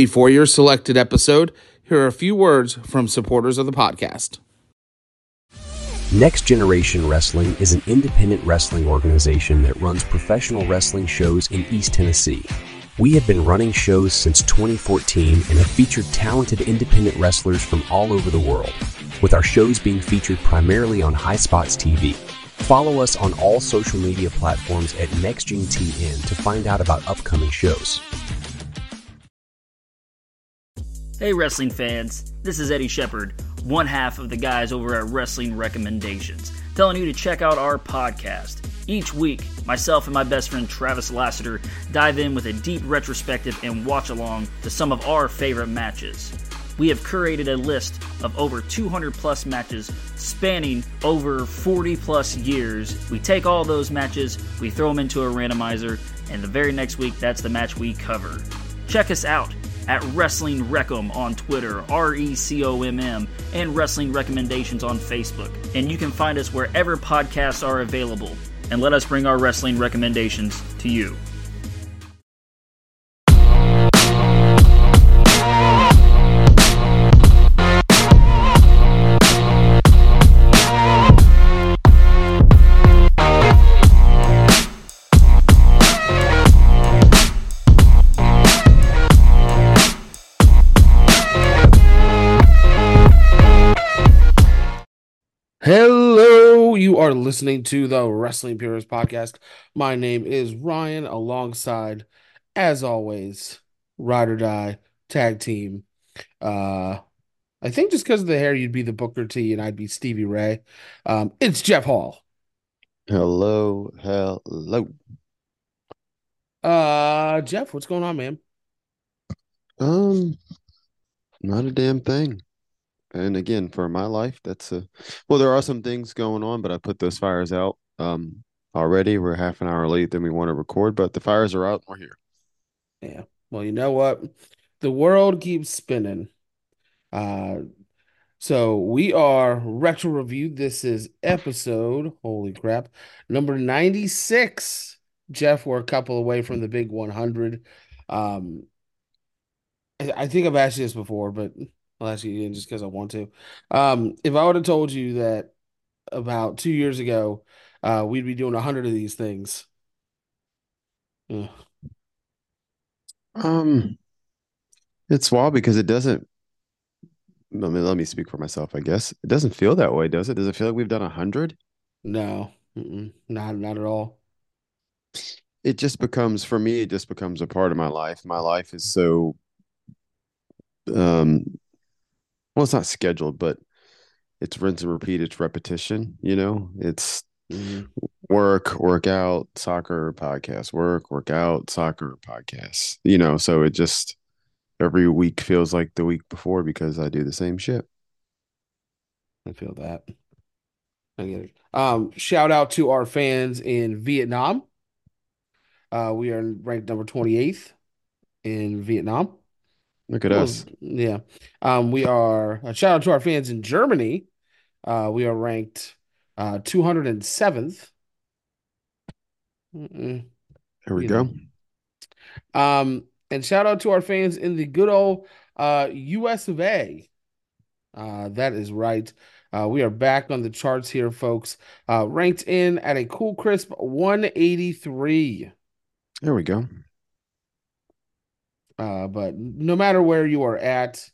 Before your selected episode, here are a few words from supporters of the podcast. Next Generation Wrestling is an independent wrestling organization that runs professional wrestling shows in East Tennessee. We have been running shows since 2014 and have featured talented independent wrestlers from all over the world, with our shows being featured primarily on High Spots TV. Follow us on all social media platforms at NextGenTN to find out about upcoming shows. Hey, wrestling fans, this is Eddie Shepard, one half of the guys over at Wrestling Recommendations, telling you to check out our podcast. Each week, myself and my best friend Travis Lassiter dive in with a deep retrospective and watch along to some of our favorite matches. We have curated a list of over 200 plus matches spanning over 40 plus years. We take all those matches, we throw them into a randomizer, and the very next week, that's the match we cover. Check us out at Wrestling Recom on Twitter, R E C O M M, and Wrestling Recommendations on Facebook. And you can find us wherever podcasts are available and let us bring our wrestling recommendations to you. Are listening to the Wrestling Purist podcast. My name is Ryan, alongside, as always, Ride or Die Tag Team. Uh, I think just because of the hair, you'd be the Booker T, and I'd be Stevie Ray. Um, it's Jeff Hall. Hello, hello. Uh, Jeff, what's going on, man? Um, not a damn thing. And again, for my life, that's a well, there are some things going on, but I put those fires out um already. We're half an hour late than we want to record, but the fires are out. We're here. Yeah. Well, you know what? The world keeps spinning. Uh, so we are retro review. This is episode, holy crap, number 96. Jeff, we're a couple away from the big 100. Um, I, I think I've asked you this before, but I'll ask you again just because I want to. Um, if I would have told you that about two years ago, uh, we'd be doing a 100 of these things. Ugh. Um, it's wild because it doesn't. I mean, let me speak for myself. I guess it doesn't feel that way, does it? Does it feel like we've done a hundred? No, mm-mm, not not at all. It just becomes for me. It just becomes a part of my life. My life is so. Um, well, it's not scheduled, but it's rinse and repeat. It's repetition. You know, it's Mhm. work, work out, soccer, podcast, work, work out, soccer, podcast. You know, so it just every week feels like the week before because I do the same shit. I feel that. I get it. Um, shout out to our fans in Vietnam. Uh, we are ranked number 28th in Vietnam. Look at Well, us. yeah. Um, we are uh, shout out to our fans in Germany. Uh, we are ranked uh 207th. Mm-mm. Here we you go. know. Um, and shout out to our fans in the good old uh US of A. Uh, that is right. Uh, we are back on the charts here, folks. Uh, ranked in at a cool crisp 183. There we go. Uh, but no matter where you are at,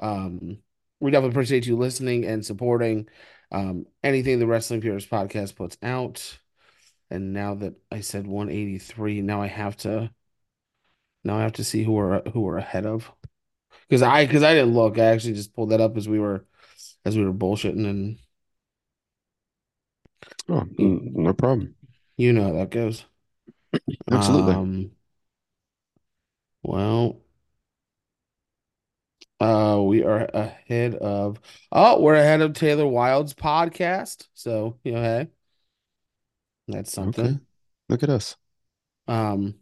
um, we definitely appreciate you listening and supporting um, anything the Wrestling Purist podcast puts out. And now that I said 183, now I have to now I have to see who we're who we're ahead of. Because I because I didn't look. I actually just pulled that up as we were as we were bullshitting and Oh, no problem. you know how that goes. Absolutely. Um, well, uh, we are ahead of oh, we're ahead of Taylor Wilde's podcast. So, you know, hey, that's something. Okay. Look at us. Um,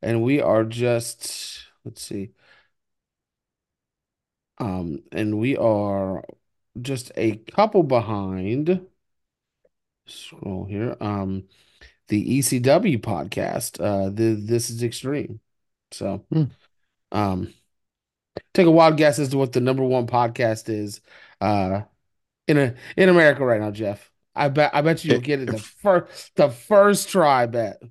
and we are just let's see. Um, and we are just a couple behind. Scroll here. Um, the ECW podcast. Uh, the This is Extreme. So, Hmm. Um, take a wild guess as to what the number one podcast is uh in a in America right now, Jeff. I bet I bet you you'll get it the first the first try. I bet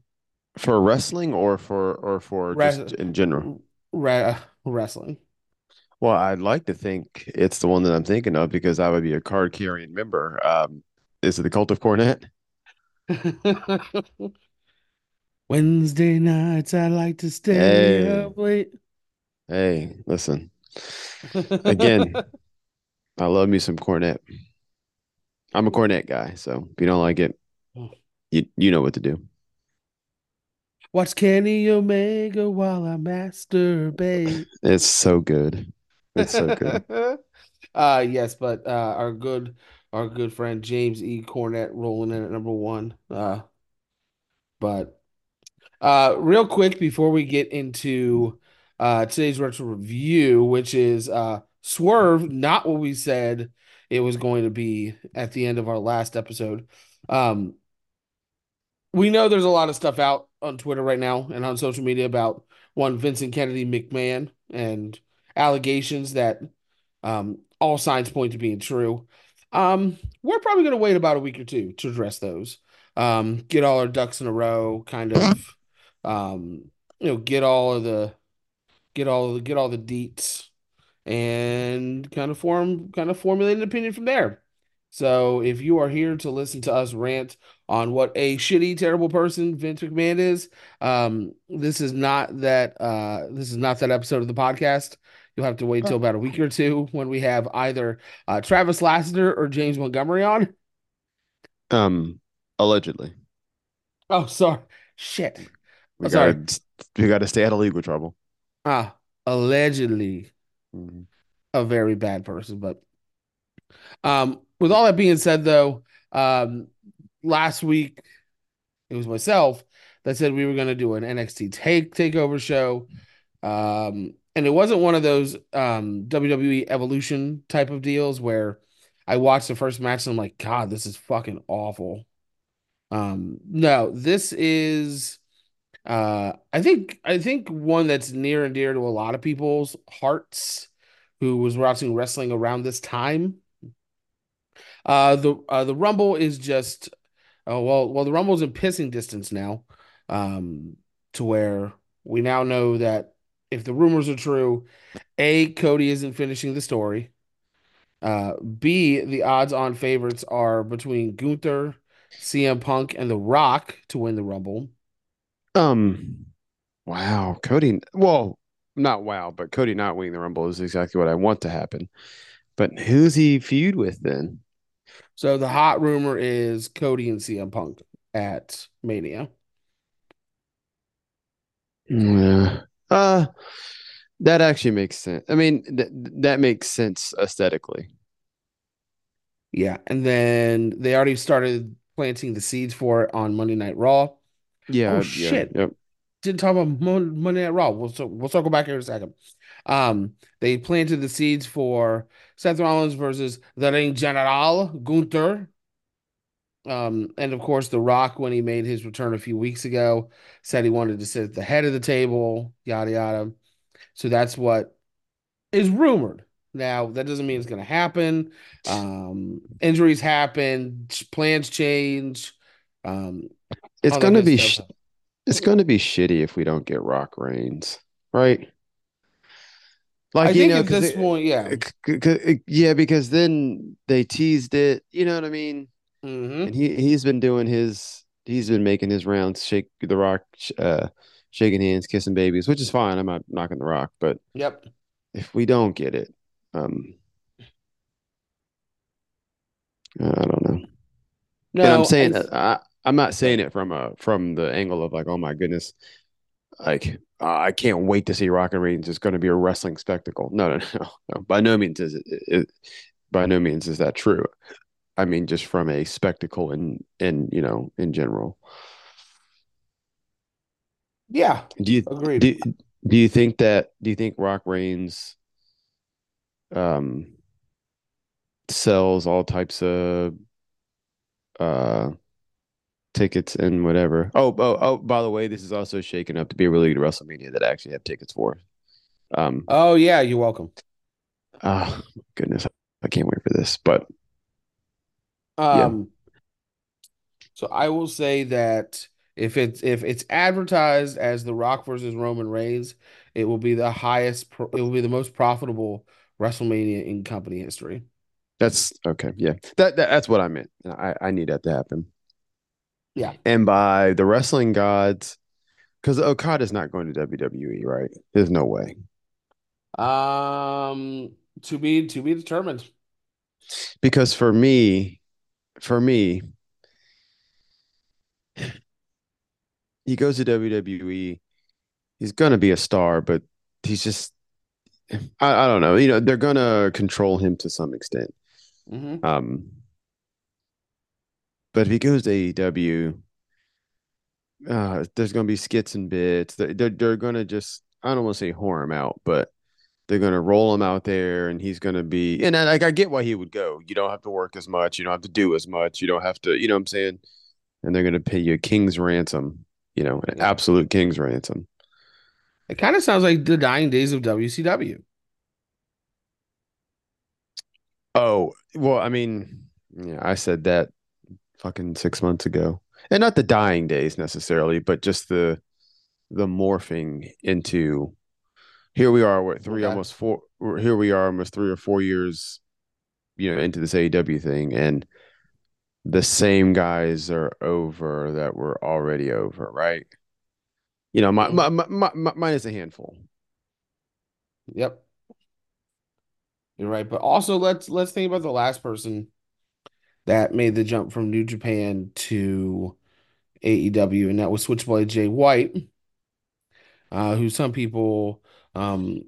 for wrestling or for or for Re- just in general? re- wrestling. Well, I'd like to think it's the one that I'm thinking of because I would be a card carrying member. Um, is it the Cult of Cornette? Wednesday nights, I like to stay Hey, up late. hey, listen. Again, I love me some Cornette. I'm a Cornette guy, so if you don't like it, you you know what to do. Watch Kenny Omega while I masturbate. It's so good. It's so good. Uh yes, but uh our good our good friend James E. Cornette rolling in at number one. Uh but uh real quick before we get into uh today's retro review, which is uh Swerve, not what we said it was going to be at the end of our last episode. Um we know there's a lot of stuff out on Twitter right now and on social media about one Vincent Kennedy McMahon and allegations that um, all signs point to being true. Um, we're probably going to wait about a week or two to address those. Um, get all our ducks in a row, kind of. Um, you know, get all of the get all the, get all the deets and kind of form kind of formulate an opinion from there. So if you are here to listen to us rant on what a shitty, terrible person Vince McMahon is, um, this is not that uh this is not that episode of the podcast. You'll have to wait till about a week or two when we have either uh Travis Lassiter or James Montgomery on. Um, allegedly, Oh, sorry. Shit. we Oh, sorry. gotta we gotta stay out of legal trouble. Ah, allegedly Mhm. a very bad person, but um with all that being said though, um last week it was myself that said we were going to do an NXT take takeover show. Um, and it wasn't one of those um, WWE Evolution type of deals where I watched the first match and I'm like, God, this is fucking awful. Um, no, this is uh, I think I think one that's near and dear to a lot of people's hearts who was watching wrestling around this time. Uh, the uh, the Rumble is just Oh well, well the Rumble's in pissing distance now, um, to where we now know that if the rumors are true, A, Cody isn't finishing the story. Uh, B, the odds-on favorites are between Gunther, CM Punk, and The Rock to win the Rumble. Um, wow, Cody. Well, not wow, but Cody not winning the Rumble is exactly what I want to happen. But who's he feud with then? So the hot rumor is Cody and CM Punk at Mania. Yeah. Uh, that actually makes sense. I mean, th that makes sense aesthetically. Yeah, and then they already started planting the seeds for it on Monday Night Raw. Oh Yeah, yeah, shit. yep. didn't talk about Mon- Monday Night Raw. We'll so we'll circle back here in a second. Um, they planted the seeds for Seth Rollins versus the Ring General Gunther. Um, and of course, The Rock, when he made his return a few weeks ago, said he wanted to sit at the head of the table, yada yada. So that's what is rumored. Now, that doesn't mean it's going to happen. Um, injuries happen, plans change, um, It's gonna be sh it's gonna be shitty if we don't get Rock Reigns, right? I Like, you think know, at because this point, yeah. yeah, because then they teased it, you know what I mean? Hmm And he he's been doing his he's been making his rounds, shake the rock, uh, shaking hands, kissing babies, which is fine. I'm not knocking the rock, but Yep. if we don't get it, um, I don't know. And I'm saying that I I'm not saying it from a from the angle of like, oh my goodness, like uh, I can't wait to see Rock and Reigns. It's going to be a wrestling spectacle. No, no, no, no. By no means is it, it by no means is that true. I mean, just from a spectacle and in you know in general. yeah, Do you agreed. do do you think that do you think Rock Reigns um sells all types of uh tickets and whatever? Oh, oh, oh, by the way, this is also shaking up to be a really good WrestleMania that I actually have tickets for. Um, Oh yeah, you're welcome. ah, goodness, I can't wait for this. But Um, so I will say that if it's if it's advertised as The Rock versus Roman Reigns, it will be the highest, pro- it will be the most profitable WrestleMania in company history. that's okay. Yeah, that, that that's what I meant. I I need that to happen. Yeah. And by the wrestling gods, because Okada's not going to WWE, right? There's no way. Um, to be to be determined. Because for me, for me, he goes to WWE. He's gonna be a star, but he's just I, I don't know. You know, they're gonna control him to some extent. hmm Um, but if he goes to AEW, uh, there's gonna be skits and bits. They're they're, they're gonna just I don't want to say whore him out, but they're gonna roll him out there, and he's gonna be. And I, like I get why he would go. You don't have to work as much. You don't have to do as much. You don't have to. You know what I'm saying? And they're gonna pay you a king's ransom. You know, an absolute king's ransom. It kind of sounds like the dying days of WCW. Oh well, I mean, yeah, I said that fucking six months ago, and not the dying days necessarily, but just the the morphing into here we are, what three Okay. almost four. Here we are, almost three or four years, you know, into this AEW thing, and the same guys are over that were already over, right? You know, my, my, my, my, my mine is a handful. Yep. You're right. But also let's let's think about the last person that made the jump from New Japan to AEW, and that was Switchblade Jay White, uh, who some people um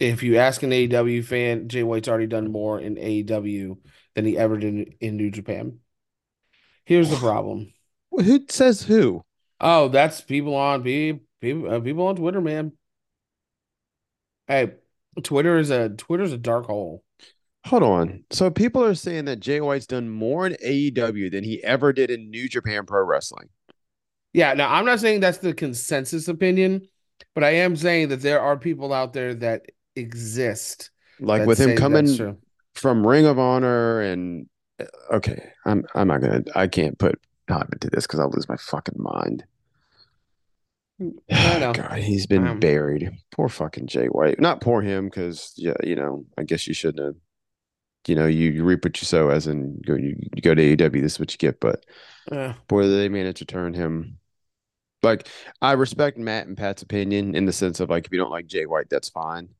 if you ask an AEW fan, Jay White's already done more in AEW than he ever did in New Japan. Here's the problem. Who says who? Oh, that's people on people people, uh, people on Twitter, man. Hey, Twitter is a Twitter's a dark hole. Hold on. So people are saying that Jay White's done more in AEW than he ever did in New Japan Pro Wrestling. Yeah, now I'm not saying that's the consensus opinion, but I am saying that there are people out there that exist Like that with him coming from Ring of Honor and okay, I'm I'm not gonna I can't put time into this because I'll lose my fucking mind. God, he's been Um, buried. Poor fucking Jay White. Not poor him because yeah, you know, I guess you shouldn't have. You know, you, you reap what you sow, as in go you, you go to AEW, this is what you get. But Uh, boy, they managed to turn him. Like I respect Matt and Pat's opinion in the sense of like if you don't like Jay White, that's fine.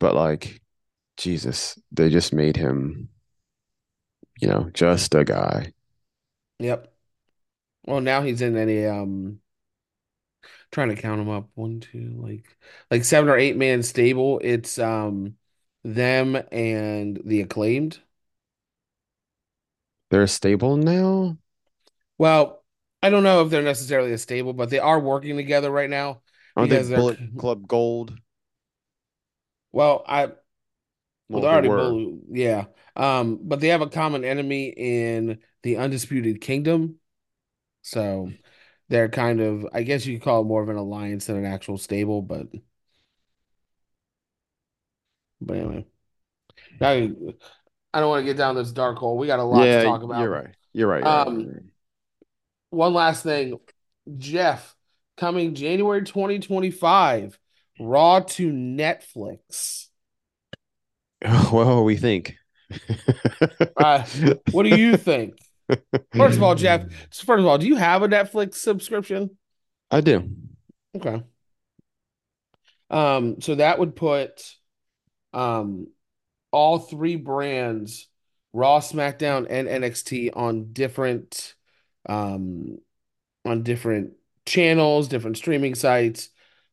But like, Jesus, they just made him, you know, just a guy. yep. Well, now he's in any um trying to count them up. One, two, like like seven or eight man stable. It's um them and the acclaimed. They're a stable now. Well, I don't know if they're necessarily a stable, but they are working together right now because they they're Bullet Club Gold? well, I well, Well, they're already both, yeah. Um, but they have a common enemy in the Undisputed Kingdom. So they're kind of, I guess you could call it more of an alliance than an actual stable, but but anyway. Now I don't want to get down this dark hole. We got a lot to talk about. you're right. You're right. You're right, Um, you're right. One last thing. Jeff, coming January 2025, Raw to Netflix. Well, we think. Uh, What do you think? First of all, Jeff, first of all, do you have a Netflix subscription? I do. Okay. Um, so that would put um all three brands, Raw, SmackDown, and NXT on different um on different channels, different streaming sites.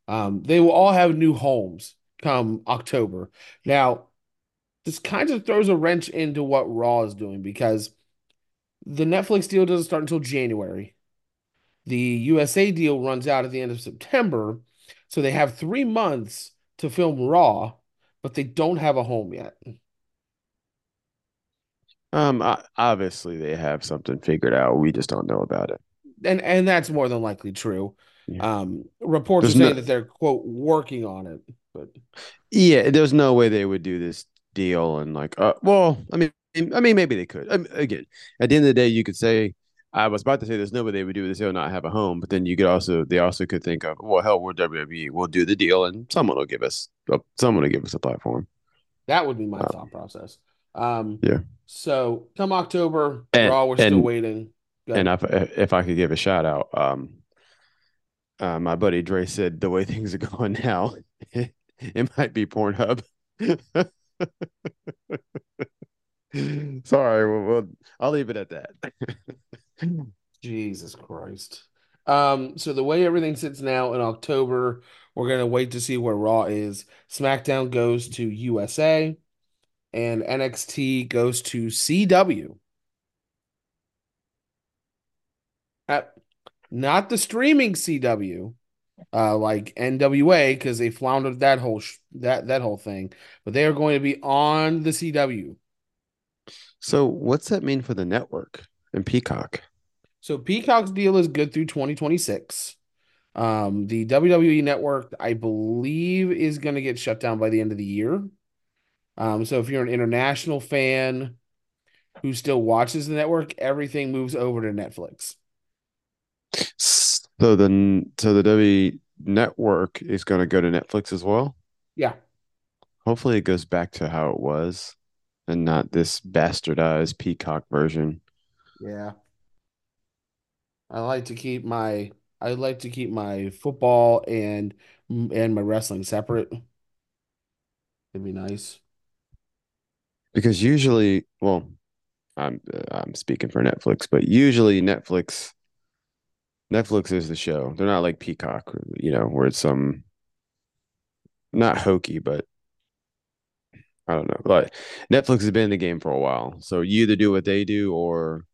Um, they will all have new homes come October. Now, this kind of throws a wrench into what Raw is doing because the Netflix deal doesn't start until January. The USA deal runs out at the end of September, so they have three months to film Raw, but they don't have a home yet. Um, obviously they have something figured out. We just don't know about it. And and that's more than likely true. Yeah. Um, reports There's are no- that they're quote working on it. but Yeah, there's no way they would do this deal and like, uh, well, I mean, I mean, maybe they could. I mean, again, at the end of the day, you could say, I was about to say there's no way they would do this. They'll not have a home, but then you could also, they also could think of, well, hell, we're WWE. We'll do the deal, and someone will give us, someone will give us a platform. that would be my thought process. Um, Yeah. So come October, And- Raw, we're still waiting. And if if I could give a shout out, um, uh, my buddy Dre said the way things are going now, it might be Pornhub. Sorry, well, well, I'll leave it at that. Jesus Christ. Um, so the way everything sits now in October, we're gonna wait to see where Raw is. SmackDown goes to USA, and NXT goes to CW. Uh, not the streaming CW, uh, like NWA, because they floundered that whole sh that that whole thing. But they are going to be on the CW. So, what's that mean for the network and Peacock? So Peacock's deal is good through 2026. Um, the WWE network, I believe, is going to get shut down by the end of the year. Um, so if you're an international fan who still watches the network, everything moves over to Netflix. So the so the W network is going to go to Netflix as well. Yeah. Hopefully, it goes back to how it was, and not this bastardized Peacock version. Yeah. I like to keep my I like to keep my football and and my wrestling separate. It'd be nice. Because usually, well, I'm I'm speaking for Netflix, but usually Netflix Netflix is the show. They're not like Peacock, you know, where it's some not hokey, but I don't know. Like Netflix has been in the game for a while, so you either do what they do or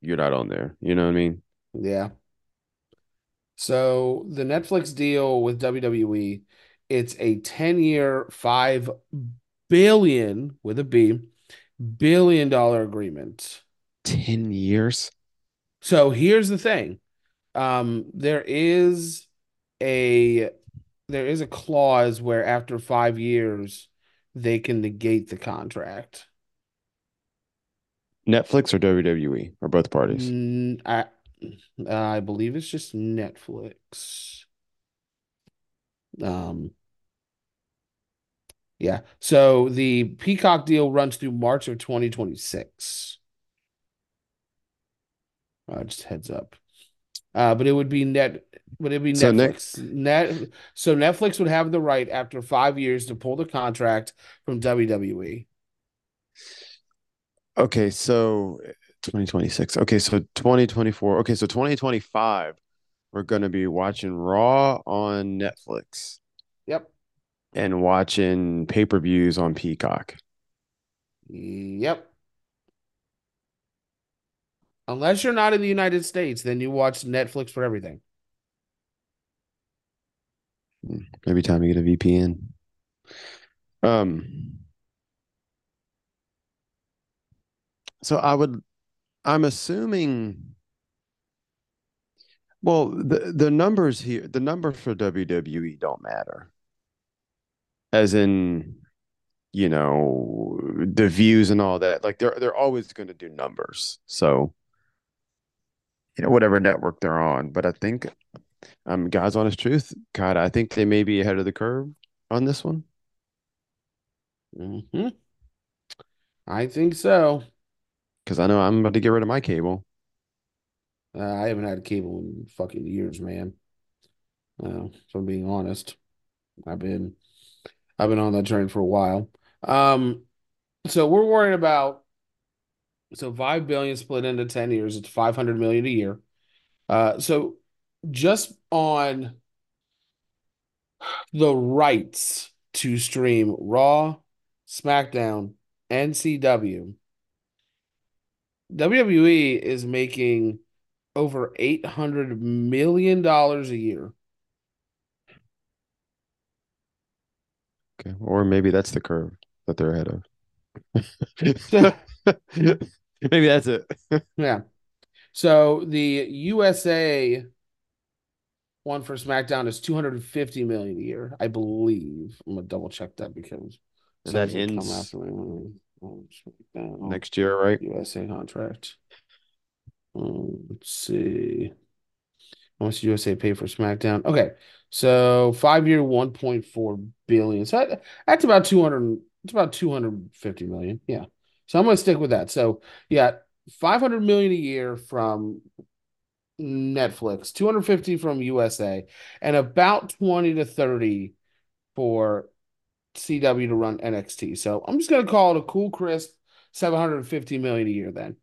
you're not on there. You know what I mean? Yeah. So the Netflix deal with WWE, it's a 10-year, 5 billion with a B, billion dollar agreement. Ten years. So here's the thing. Um, there is a there is a clause where after five years they can negate the contract. Netflix or WWE or both parties. Mm, I I believe it's just Netflix. Um, yeah. So the Peacock deal runs through March of 2026. Uh, just heads up. Uh, but it would be net, but it'd be So Netflix. Net, so Netflix would have the right after five years to pull the contract from. WWE. Okay, so 2026. Okay, so 2024. Okay, so 2025, we're going to be watching Raw on Netflix. And watching pay-per-views on Peacock. Yep. Unless you're not in the United States, then you watch Netflix for everything. Every time you get a VPN. Um, so I would, I'm assuming, well, the the numbers here, the numbers for WWE don't matter. As in, you know, the views and all that. Like they're they're always going to do numbers. So, you know, whatever network they're on. But I think, um, God's honest truth, God, I think they may be ahead of the curve on this one. hmm I think so. Because I know I'm about to get rid of my cable. Uh, I haven't had cable in fucking years, man. Uh, if I'm being honest, I've been I've been on that train for a while. Um, so we're worried about so five billion split into 10 years, it's 500 million a year. Uh, so just on the rights to stream Raw, SmackDown, and CW, WWE is making over $800 million a year. Okay. Or maybe that's the curve that they're ahead of. Maybe that's it. Yeah. So the USA one for SmackDown is 250 million a year, I believe. I'm gonna double check that because And that someone's ends after me. Next year, right? USA contract. Um, let's see. Did USA pay for SmackDown? Okay, so five year, 1.4 billion. So that, that's about 200. It's about 250 million. Yeah. So I'm gonna stick with that. So yeah, 500 million a year from Netflix, 250 from USA, and about 20 to 30 for CW to run NXT. So I'm just gonna call it a cool crisp 750 million a year then.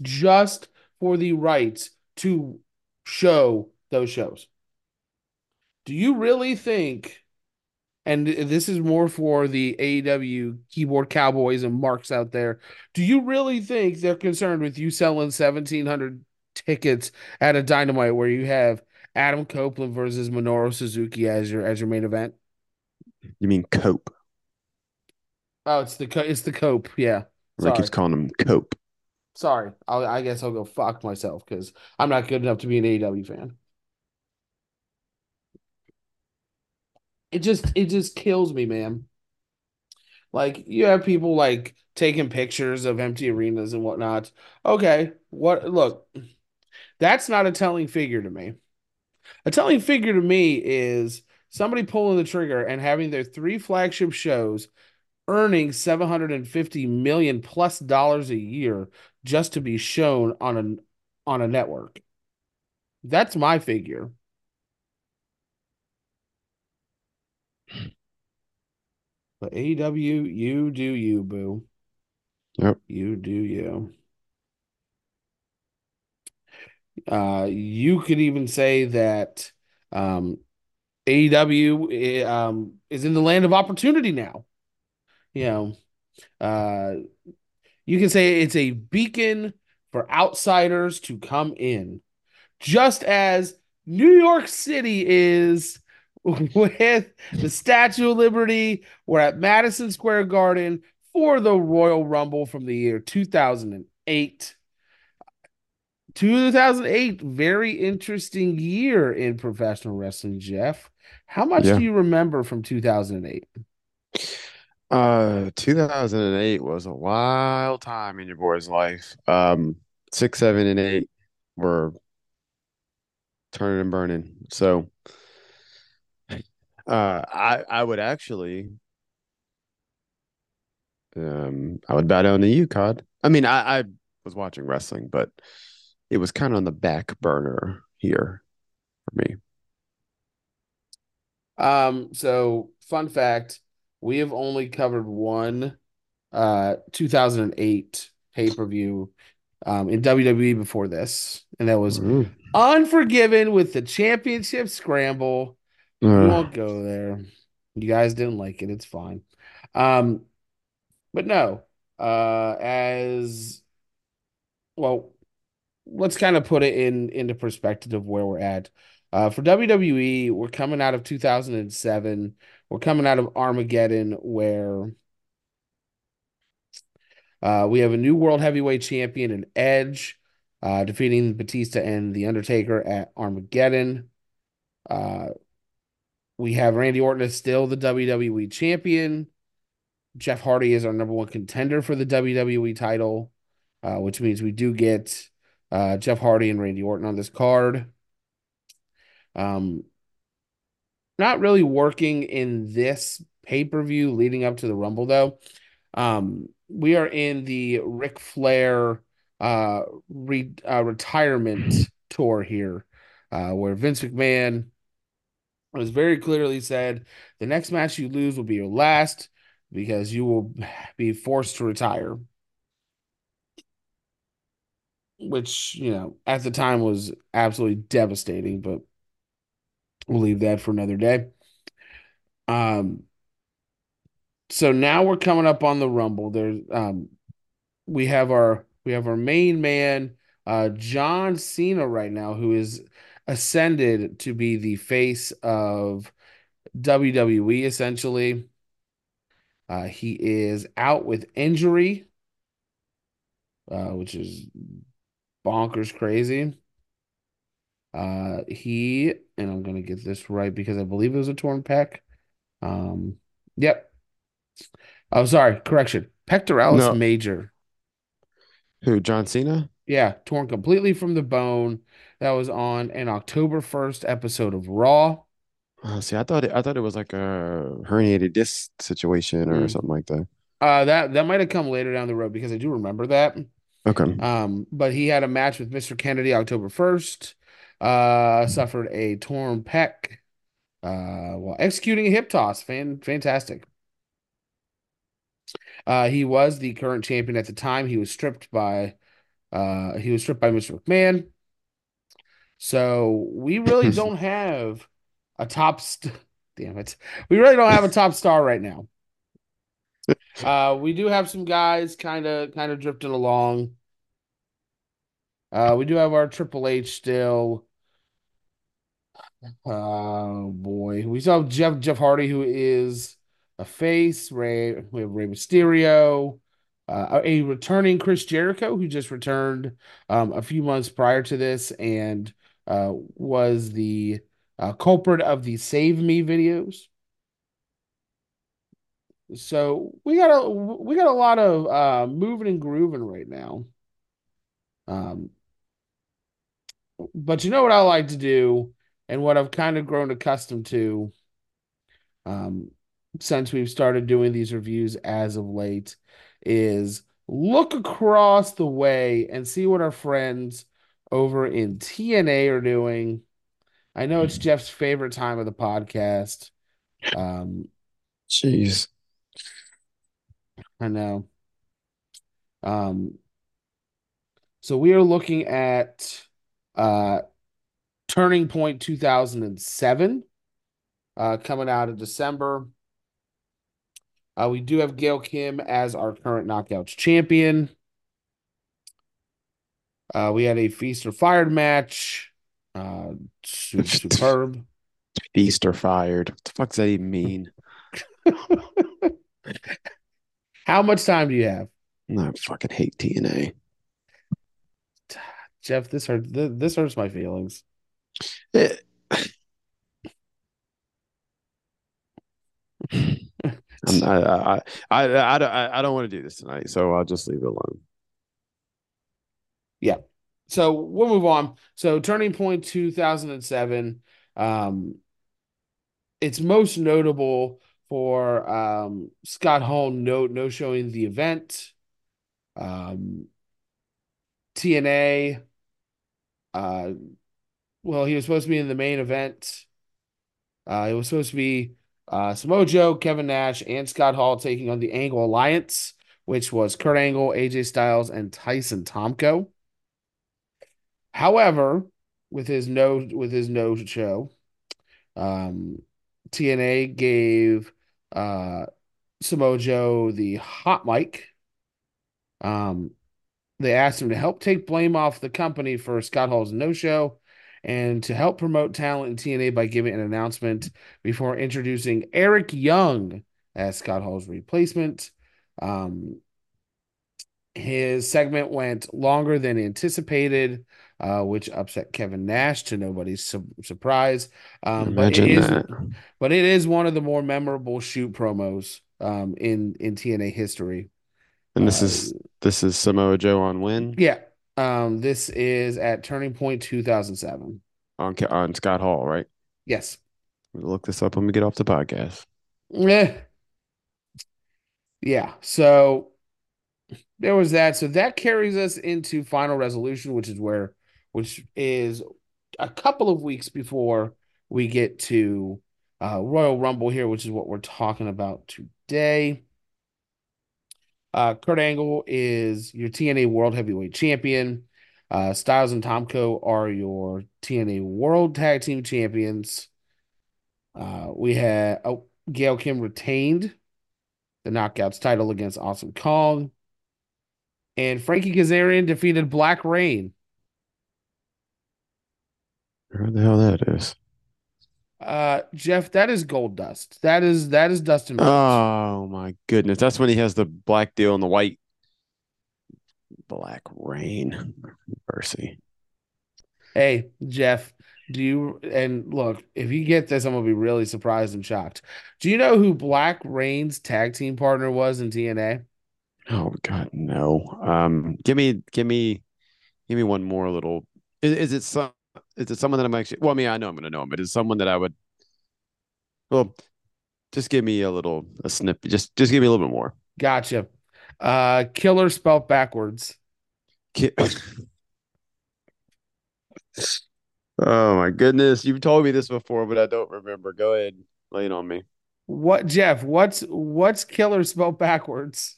Just for the rights to show those shows. Do you really think and this is more for the AEW keyboard cowboys and marks out there. Do you really think they're concerned with you selling 1,700 tickets at a dynamite where you have Adam Copeland versus Minoru Suzuki as your as your main event? You mean Cope? Oh, it's the it's the Cope. Yeah, I keeps calling him Cope. Sorry, I'll, I guess I'll go fuck myself because I'm not good enough to be an AEW fan. It just it just kills me, man. Like you have people like taking pictures of empty arenas and whatnot. Okay, what look, that's not a telling figure to me. A telling figure to me is somebody pulling the trigger and having their three flagship shows earning 750 million plus dollars a year just to be shown on a on a network. That's my figure. But AEW, you do you, boo. Yep. You do you. Uh, you could even say that um, AEW um, is in the land of opportunity now. You know, uh, you can say it's a beacon for outsiders to come in, just as New York City is with the Statue of Liberty. We're at Madison Square Garden for the Royal Rumble from the year 2008. 2008, very interesting year in professional wrestling, Jeff. How much Yeah. do you remember from 2008? Uh, 2008 was a wild time in your boy's life. Um, six, seven, and eight were turning and burning. So, uh, I I would actually, um, I would bow down to you, Cod. I mean, I I was watching wrestling, but it was kind of on the back burner here for me. Um, so fun fact, we have only covered one uh 2008 pay-per-view um in WWE before this, and that was Ooh. Unforgiven with the championship scramble. We won't go there. You guys didn't like it. It's fine. Um, but no, uh, as well, let's kind of put it in into perspective of where we're at. Uh, for WWE, we're coming out of 2007. We're coming out of Armageddon, where uh, we have a new world heavyweight champion in Edge, uh, defeating Batista and The Undertaker at Armageddon. Uh, we have Randy Orton is still the WWE champion. Jeff Hardy is our number one contender for the WWE title, uh, which means we do get uh, Jeff Hardy and Randy Orton on this card. Um, not really working in this pay-per-view leading up to the Rumble though. Um, we are in the Ric Flair uh, re uh, retirement tour here, uh, where Vince McMahon was very clearly said the next match you lose will be your last because you will be forced to retire. Which, you know, at the time was absolutely devastating, but we'll leave that for another day. Um, so now we're coming up on the Rumble. There's um we have our we have our main man, uh John Cena right now, who is ascended to be the face of WWE essentially. Uh, he is out with injury, uh, which is bonkers crazy. Uh, he and I'm gonna get this right because I believe it was a torn pec. Um, yep. Oh, sorry, correction. Pectoralis No, major. who? John Cena? Yeah, torn completely from the bone. That was on an October 1st episode of Raw. Oh, see, I thought it, I thought it was like a herniated disc situation or Mm. something like that. Uh, that that might have come later down the road because I do remember that. Okay. Um, but he had a match with Mr. Kennedy October 1st. Uh, suffered a torn pec. Uh, while executing a hip toss. Fan, fantastic. Uh, he was the current champion at the time. He was stripped by, uh, he was stripped by Mr. McMahon. So we really don't have a top. St Damn it, we really don't have a top star right now. Uh, we do have some guys kind of kind of drifting along. Uh, we do have our Triple H still. Oh boy, we saw Jeff Jeff Hardy, who is a face. Ray, we have Rey Mysterio, uh, a returning Chris Jericho, who just returned um, a few months prior to this and uh, was the uh, culprit of the Save Me videos. So we got a we got a lot of uh, moving and grooving right now. Um, but you know what I like to do, and what I've kind of grown accustomed to, um, since we've started doing these reviews as of late, is look across the way and see what our friends over in TNA are doing. I know it's Jeff's favorite time of the podcast. Um, Jeez. I know. Um, so we are looking at uh Turning Point 2007 uh coming out of December. Uh we do have Gail Kim as our current knockouts champion. Uh we had a feast or fired match. Uh superb. Feast or fired. What the fuck does that even mean? How much time do you have? I fucking hate TNA. Jeff, this hurt th- this hurts my feelings. I, I, I, I, I, don't- I don't want to do this tonight, so I'll just leave it alone. Yeah. So we'll move on. So Turning Point 2007, um, it's most notable for um, Scott Hall no no showing the event. Um, TNA, uh, well, he was supposed to be in the main event. Uh, it was supposed to be uh, Samoa Joe, Kevin Nash, and Scott Hall taking on the Angle Alliance, which was Kurt Angle, AJ Styles, and Tyson Tomko. However, with his no with his no show, um, TNA gave uh, Samoa Joe the hot mic. Um, they asked him to help take blame off the company for Scott Hall's no show and to help promote talent in TNA by giving an announcement before introducing Eric Young as Scott Hall's replacement. Um, his segment went longer than anticipated, uh, which upset Kevin Nash to nobody's su- surprise. Um, but it Imagine that. but it is one of the more memorable shoot promos um, in in TNA history. And this Uh, is this is Samoa Joe on win Yeah. Um, this is at Turning Point 2007. on on Scott Hall, right? Yes. Look this up when we get off the podcast. Eh. Yeah. So there was that. So that carries us into Final Resolution, which is where, which is a couple of weeks before we get to uh, Royal Rumble here, which is what we're talking about today. Uh, Kurt Angle is your TNA World Heavyweight Champion. Uh, Styles and Tomko are your TNA World Tag Team Champions. Uh, we had oh, Gail Kim retained the Knockouts title against Awesome Kong. And Frankie Kazarian defeated Black Reign. Where the hell that is? Uh, Jeff, that is Goldust. That is that is Dustin Rhodes. Oh my goodness. That's when he has the black deal and the white. Black Reign. Mercy. Hey, Jeff, Do you, and look, if you get this, I'm gonna be really surprised and shocked. Do you know who Black Reign's tag team partner was in TNA? Oh God, no. Um, give me, give me, give me one more little. Is, is it some? Is it someone that I'm actually? Well, I mean, I know I'm gonna know him, but is someone that I would? Well, just give me a little a snippet. Just, just give me a little bit more. Gotcha. Uh, killer spelled backwards. Ki- Oh my goodness, you've told me this before, but I don't remember. Go ahead, lay it on me. What, Jeff? What's what's killer spelled backwards?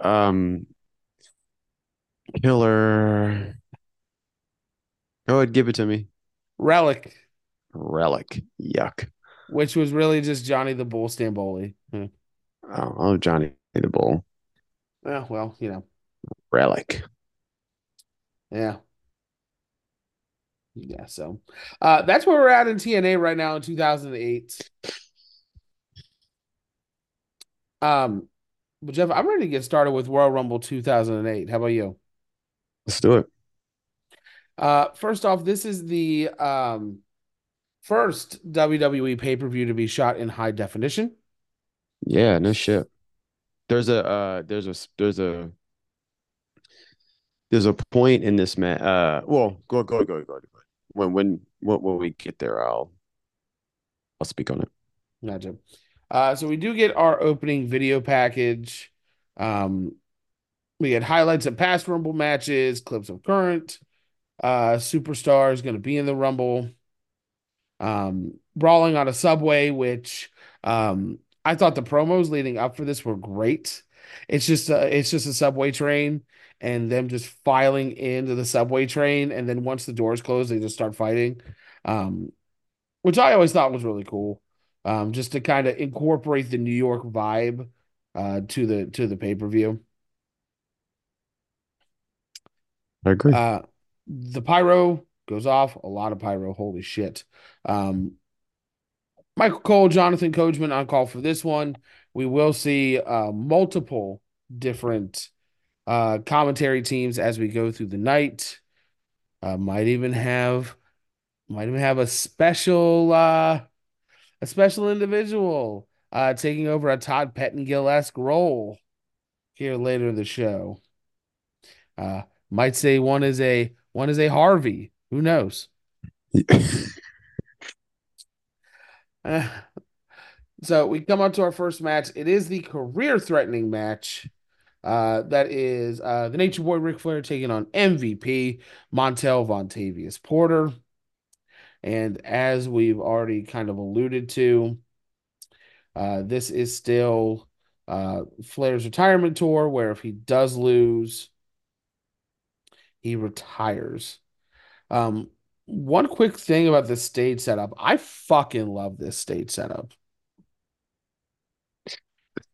Um, killer. Go ahead, give it to me. Relic, Relic. Yuck. which was really just Johnny the Bull Stamboli. Hmm. Oh, oh, Johnny the Bull. Yeah, well, you know, Relic. yeah. Yeah, so uh that's where we're at in TNA right now in 2008. Um, but Jeff, I'm ready to get started with Royal Rumble 2008. How about you? Let's do it. Uh, first off, this is the um first WWE pay-per-view to be shot in high definition. Yeah, no shit. There's a uh there's a there's a there's a point in this match. Uh well, go go go go go. When when when when we get there, I'll I'll speak on it. Gotcha. Uh, so we do get our opening video package. Um, we get highlights of past Rumble matches, clips of current uh superstars going to be in the Rumble. Um, brawling on a subway, which um I thought the promos leading up for this were great. It's just a, it's just a subway train and them just filing into the subway train, and then once the doors close, they just start fighting. Um, which I always thought was really cool. Um, just to kind of incorporate the New York vibe uh to the to the pay-per-view. I agree. Uh the pyro goes off, a lot of pyro, holy shit. Um Michael Cole, Jonathan Coachman on call for this one. We will see uh multiple different uh commentary teams as we go through the night. Uh might even have might even have a special uh a special individual uh taking over a Todd Pettengill-esque role here later in the show. Uh might say one is a one is a Harvey. Who knows? Uh, so we come on to our first match. It is the career-threatening match. Uh, that is uh, the Nature Boy Ric Flair taking on MVP Montel Vontavious Porter. And as we've already kind of alluded to, uh, this is still uh, Flair's retirement tour, where if he does lose, he retires. Um, one quick thing about the stage setup. I fucking love this stage setup.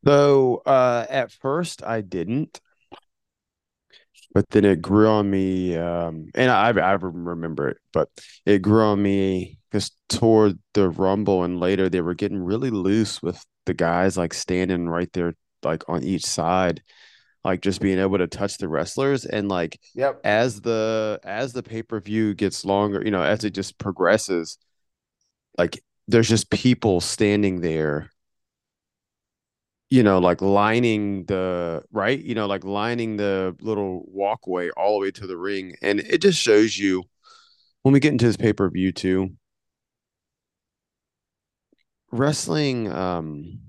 So uh at first I didn't, but then it grew on me. Um and I I remember it, but it grew on me because toward the Rumble and later they were getting really loose with the guys like standing right there like on each side, like just being able to touch the wrestlers and like Yep. as the as the pay-per-view gets longer, you know, as it just progresses, like there's just people standing there you know, like lining the right, you know, like lining the little walkway all the way to the ring. And it just shows you when we get into this pay per view too, wrestling, um,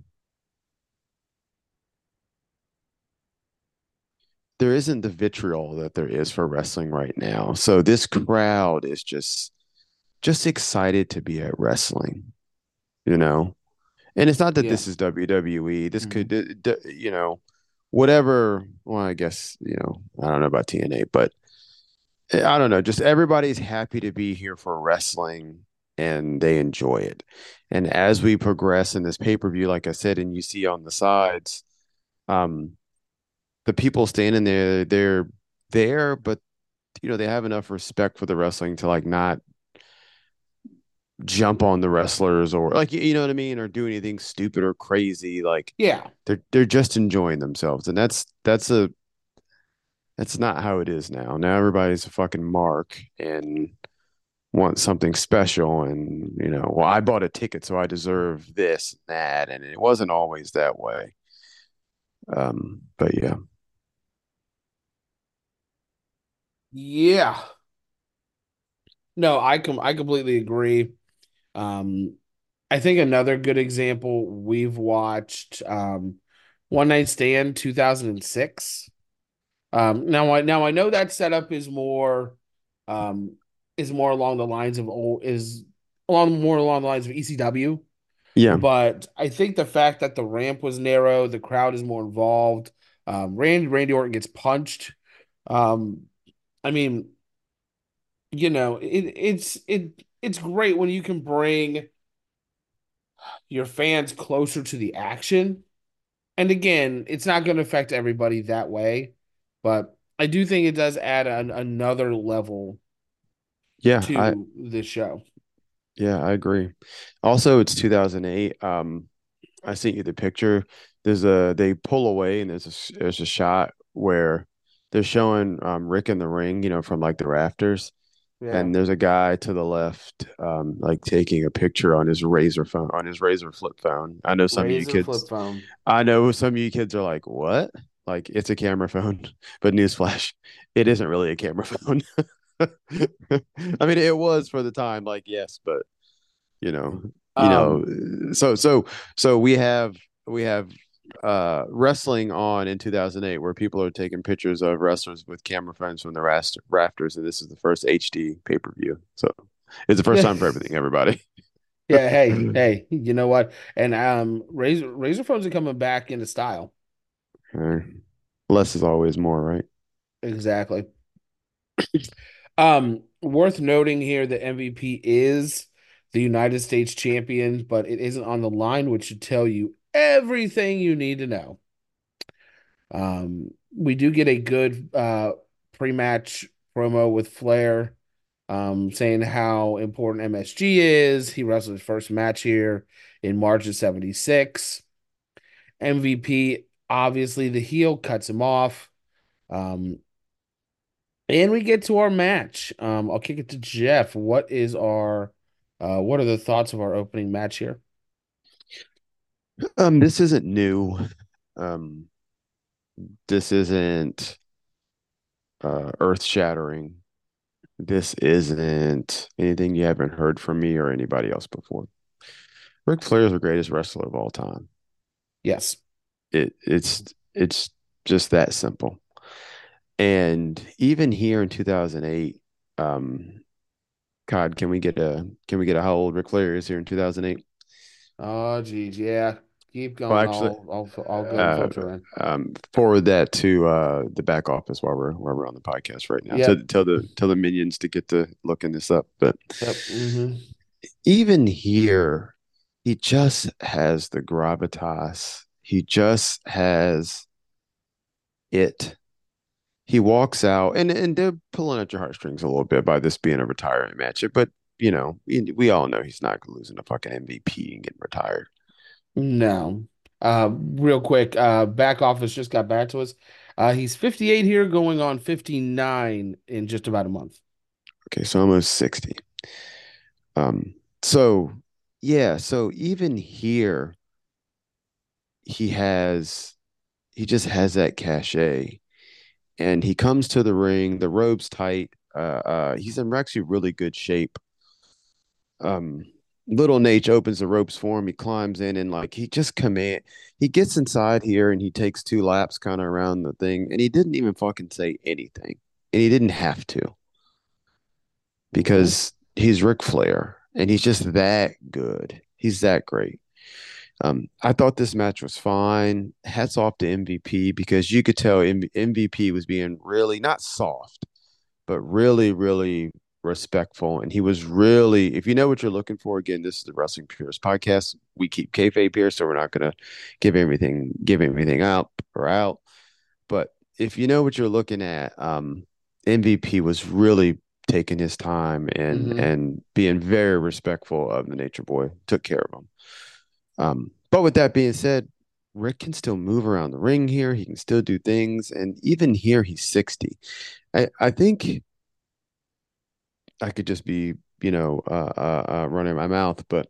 there isn't the vitriol that there is for wrestling right now. So this crowd is just just excited to be at wrestling, you know. And it's not that Yeah. this is WWE. This Mhm. could, you know, whatever. Well, I guess, you know, I don't know about TNA, but eh, I don't know. Just everybody's happy to be here for wrestling and they enjoy it. And as we progress in this pay-per-view, like I said, and you see on the sides, um, the people standing there, they're there, but you know, they have enough respect for the wrestling to like not jump on the wrestlers or like you know what I mean, or do anything stupid or crazy. Like Yeah. they're they're just enjoying themselves, and that's that's a that's not how it is now. Now everybody's a fucking mark, and want something special and you know well i bought a ticket so i deserve this and that and it wasn't always that way um but yeah Yeah. No, I com I completely agree. Um, I think another good example we've watched um One Night Stand 2006. Um, now I now I know that setup is more um is more along the lines of old is along more along the lines of ECW, yeah but I think the fact that the ramp was narrow, the crowd is more involved. Um, Randy Randy Orton gets punched. Um, I mean, you know, it it's it it's great when you can bring your fans closer to the action. And again, it's not going to affect everybody that way, but I do think it does add an, another level yeah i to the show. yeah i agree also it's 2008 um i sent you the picture there's a they pull away and there's a there's a shot where they're showing um Ric in the ring you know from like the rafters Yeah. and there's a guy to the left um like taking a picture on his RAZR phone on his RAZR flip phone i know some of you RAZR flip kids phone. i know some of you kids are like what like it's a camera phone but newsflash it isn't really a camera phone i mean it was for the time like yes but you know you know Um, so so so we have we have uh wrestling on in 2008 where people are taking pictures of wrestlers with camera phones from the rast- rafters and this is the first hd pay-per-view so it's the first time for everything everybody Yeah, hey, hey, you know what? And um RAZR RAZR phones are coming back into style. Okay. less is always more right Exactly. Um, worth noting here that MVP is the United States champion, but it isn't on the line, which should tell you everything you need to know. Um, we do get a good uh pre-match promo with Flair, um, saying how important MSG is. He wrestled his first match here in March of 76. MVP, obviously the heel cuts him off. Um, and we get to our match. Um, I'll kick it to Jeff. What is our uh what are the thoughts of our opening match here? Um this isn't new um this isn't uh earth shattering this isn't anything you haven't heard from me or anybody else before Ric Flair is the greatest wrestler of all time. Yes. It it's it's just that simple. And even here in 2008, um, God, can we get a can we get a how old Ric Flair is here in 2008? Oh geez, yeah. Keep Well, going. actually, I'll I'll I'll go uh, filter in. um, forward that to uh the back office while we're while we're on the podcast right now. So Yep. tell the tell the minions to get to looking this up. But Yep. hmm even here, he just has the gravitas. He just has it. He walks out, and and they're pulling at your heartstrings a little bit by this being a retirement match. But you know, we we all know he's not losing a fucking MVP and getting retired. No. Uh real quick, uh back office just got back to us. Uh he's 58 here going on 59 in just about a month. Okay, so almost sixty. Um, so yeah, so even here, he has he just has that cachet, and he comes to the ring. The robe's tight. Uh, uh, he's in actually really good shape. Um, little Nate opens the ropes for him. He climbs in and like he just command. He gets inside here and he takes two laps kind of around the thing, and he didn't even fucking say anything, and he didn't have to because he's Ric Flair and he's just that good. He's that great. Um, I thought this match was fine. Hats off to MVP because you could tell M- MVP was being really not soft, but really, really respectful. And he was really, if you know what you're looking for, again, this is the Wrestling Purist podcast. We keep kayfabe here, so we're not going to give everything, give everything out or out. But if you know what you're looking at, um, MVP was really taking his time and Mhm. and being very respectful of the Nature Boy. Took care of him. Um, but with that being said, Ric can still move around the ring here. He can still do things, and even here, he's sixty. I I think I could just be you know, uh, uh, uh, running my mouth, but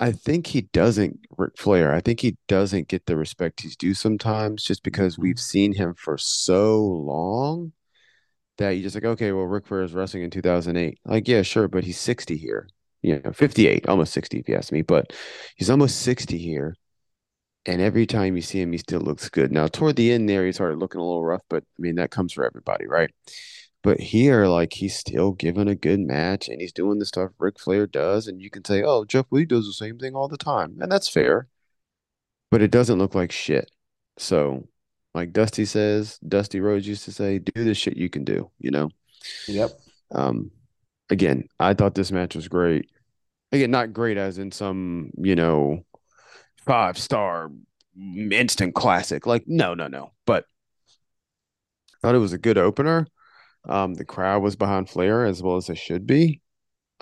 I think he doesn't, Ric Flair. I think he doesn't get the respect he's due sometimes, just because we've seen him for so long that you just like, okay, well, Ric Flair is wrestling in 2008. Like, yeah, sure, but he's 60 here. You know, 58, almost 60 if you ask me, but he's almost 60 here. And every time you see him, he still looks good. Now, toward the end there, he started looking a little rough, but I mean, that comes for everybody, right? But here, like, he's still giving a good match and he's doing the stuff Ric Flair does. And you can say, oh, Jeff Lee does the same thing all the time. And that's fair, but it doesn't look like shit. So, like Dusty says, Dusty Rhodes used to say, do the shit you can do, you know? Yep. Um, again, I thought this match was great. Again, not great as in some, you know, five star instant classic. Like, no, no, no. But I thought it was a good opener. Um, the crowd was behind Flair as well as it should be.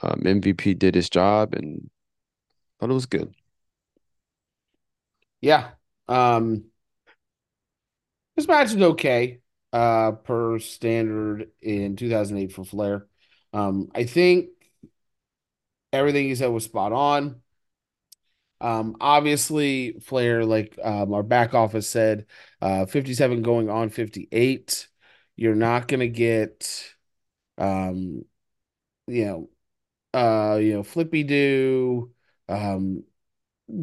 Um, MVP did his job and thought it was good. Yeah. Um, this match is okay, uh, per standard in 2008 for Flair. Um, I think everything he said was spot on. Um, obviously, Flair, like um, our back office said, uh, 57 going on 58. You're not gonna get, um, you know, uh, you know, flippy do, um,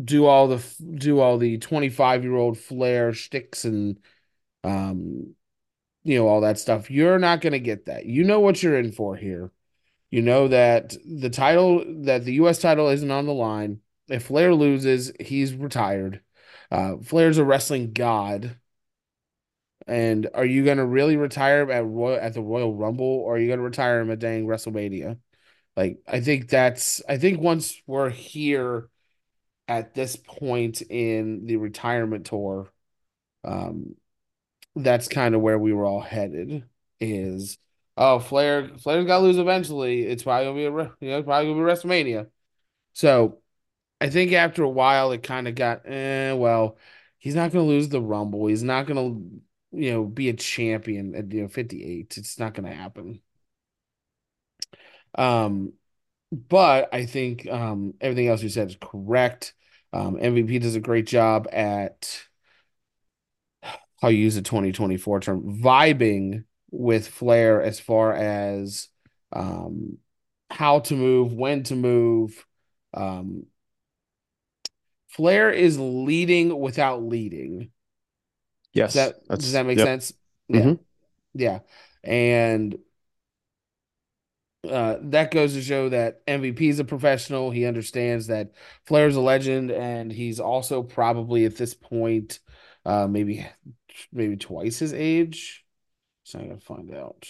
do all the do all the 25 year old Flair sticks and um, you know, all that stuff. You're not gonna get that. You know what you're in for here. You know that the title, that the U.S. title isn't on the line. If Flair loses, he's retired. Uh, Flair's a wrestling god. And are you going to really retire at Royal at the Royal Rumble, or are you going to retire him at dang WrestleMania? Like, I think that's. I think once we're here at this point in the retirement tour, um, that's kind of where we were all headed. Is oh Flair Flair's got to lose eventually. It's probably gonna be a you know probably gonna be WrestleMania. So I think after a while it kind of got eh, well, he's not gonna lose the Rumble. He's not gonna you know be a champion at you know 58. It's not gonna happen. Um, but I think um everything else you said is correct. Um, MVP does a great job at I'll use a 2024 term, vibing with Flair as far as um, how to move, when to move. Um, Flair is leading without leading. Yes. Does that does that make yep. sense? Yeah. Mhm. Yeah. And uh, that goes to show that MVP is a professional. He understands that Flair's a legend, and he's also probably at this point, uh, maybe maybe twice his age. So I gotta find out.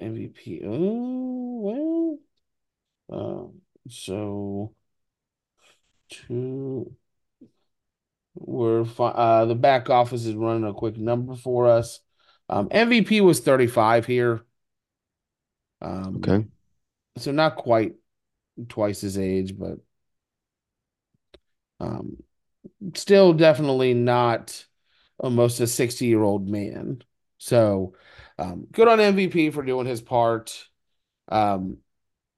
MVP. Oh well. Uh, so two. We're uh the back office is running a quick number for us. Um, MVP was 35 here. Um, Okay. so not quite twice his age, but um, still definitely not almost a 60 year old man. So um, good on MVP for doing his part. Um,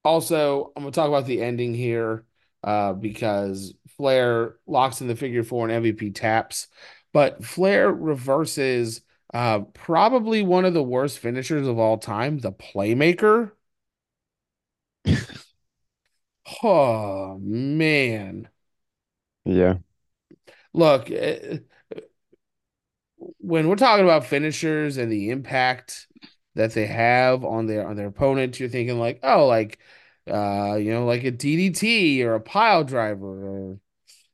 also, I'm gonna talk about the ending here uh, because Flair locks in the figure four and MVP taps, but Flair reverses uh, probably one of the worst finishers of all time, the Playmaker. Oh man. Yeah. Look, eh, when we're talking about finishers and the impact that they have on their on their opponents, you're thinking like, oh, like uh, you know, like a DDT or a pile driver or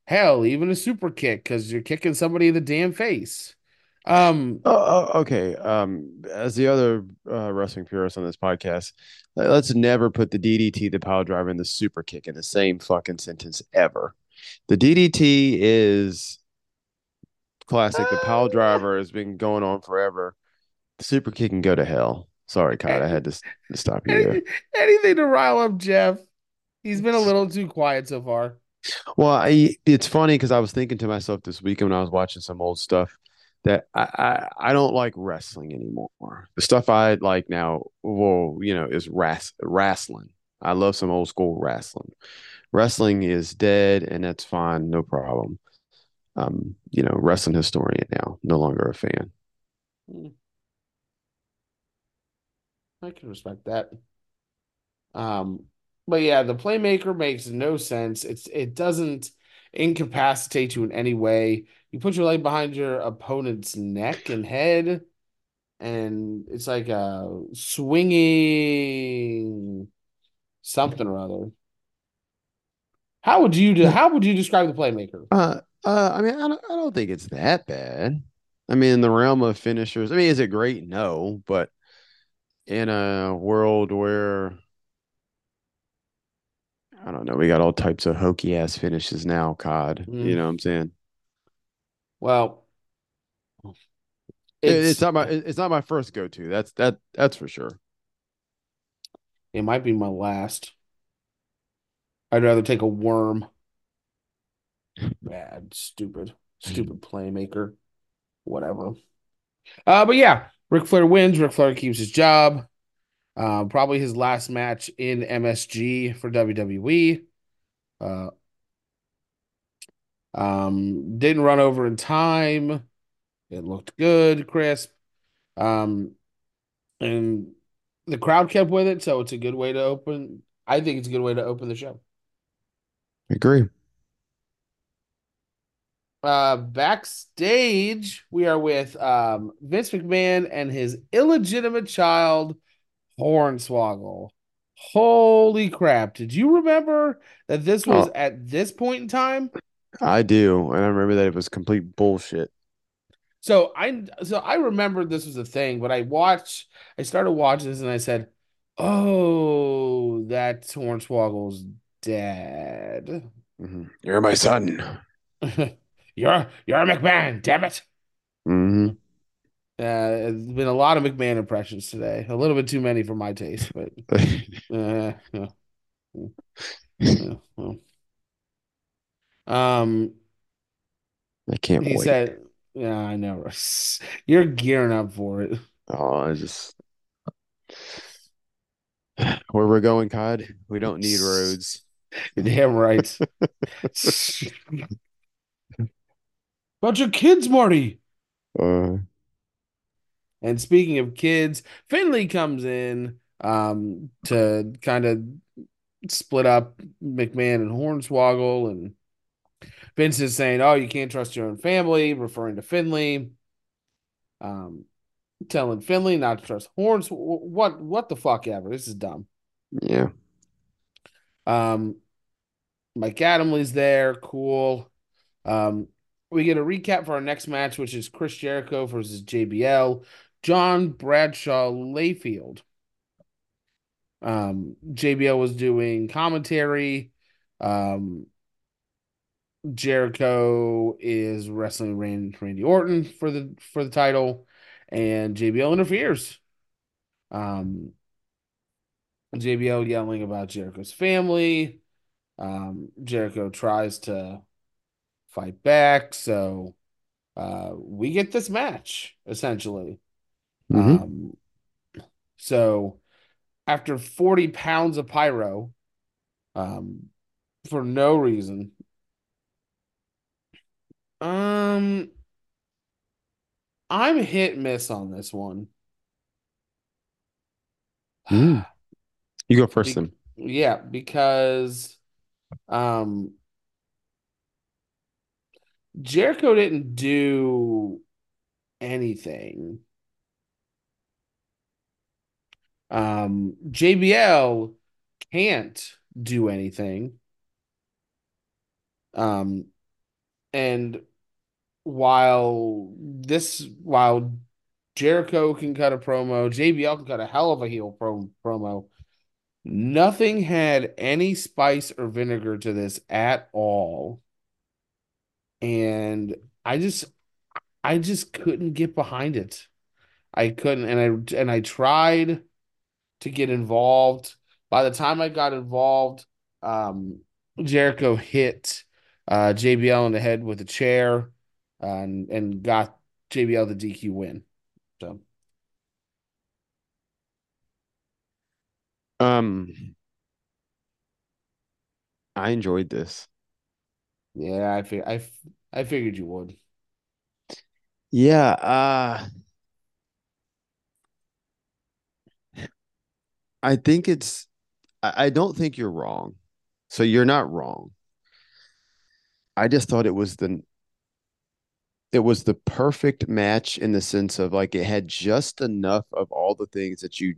hell, even a super kick because you're kicking somebody in the damn face. Um, Oh, oh, okay. Um, as the other uh, wrestling purists on this podcast, let- let's never put the DDT, the pile driver, and the super kick in the same fucking sentence ever. The DDT is classic. The pile driver has been going on forever. The super kick can go to hell. Sorry, Kyle, I had to, to stop you there. anything to rile up Jeff. He's been a little too quiet so far. Well, I, it's funny because I was thinking to myself this weekend when I was watching some old stuff that I, I, I don't like wrestling anymore. The stuff I like now, well, you know, is ras- wrestling. I love some old school wrestling. Wrestling is dead, and that's fine, no problem. Um, you know, wrestling historian now, no longer a fan. I can respect that. Um, but yeah, the playmaker makes no sense. It's it doesn't incapacitate you in any way. You put your leg behind your opponent's neck and head, and it's like a swinging something or other. How would you do? How would you describe the playmaker? Uh, uh, I mean, I don't, I don't think it's that bad. I mean, in the realm of finishers, I mean, is it great? No, but in a world where I don't know, we got all types of hokey ass finishes now, COD. You Mm, know what I'm saying? well, it's it's not my it's not my first go to. That's that that's for sure. it might be my last. I'd rather take a worm. Bad, stupid, stupid playmaker. Whatever. Uh, but yeah, Ric Flair wins. Ric Flair keeps his job. Uh, probably his last match in MSG for WWE. Uh, um, didn't run over in time. It looked good, crisp. Um, and the crowd kept with it, so it's a good way to open. I think it's a good way to open the show. Agree. Uh, backstage, we are with um Vince McMahon and his illegitimate child, Hornswoggle. Holy crap. Did you remember that this was Oh, at this point in time? I do, and I remember that it was complete bullshit. So I so I remembered this was a thing, but I watched I started watching this and I said, "Oh, that's Hornswoggle's dad." Mhm. You're my son. You're you're a McMahon, damn it. Mm-hmm. Uh, it's been a lot of McMahon impressions today. A little bit too many for my taste, but uh, yeah, yeah, well. Um, I can't he wait. said, "Yeah, I know. You're gearing up for it." Oh, I just where we're going, COD. We don't need roads. You're damn right. Bunch of kids, Marty. Uh, And speaking of kids, Finlay comes in um to kind of split up McMahon and Hornswoggle, and Vince is saying, "Oh, you can't trust your own family," referring to Finlay. Um, telling Finlay not to trust Horns. What what the fuck ever. This is dumb. yeah. Um, Mike Adamle's there. Cool. Um, we get a recap for our next match, which is Chris Jericho versus JBL. John Bradshaw Layfield. Um, JBL was doing commentary. Um, Jericho is wrestling Randy, Orton for the for the title, and JBL interferes. Um, JBL yelling about Jericho's family. Um, Jericho tries to fight back, so uh, we get this match essentially. hmm Um, so after 40 pounds of pyro, um, for no reason, um, I'm hit miss on this one. Mm. You go first Be- then. yeah, because um Jericho didn't do anything. Um JBL can't do anything. Um and while this while Jericho can cut a promo, JBL can cut a hell of a heel pro promo. Nothing had any spice or vinegar to this at all. And I just I just couldn't get behind it. I couldn't and I and I tried to get involved. By the time I got involved, um Jericho hit uh JBL in the head with a chair and and got JBL the DQ win. So Um, I enjoyed this. Yeah, I fig- I, f- I figured you would. Yeah, uh I think it's I, I don't think you're wrong. So you're not wrong. I just thought it was the it was the perfect match in the sense of like it had just enough of all the things that you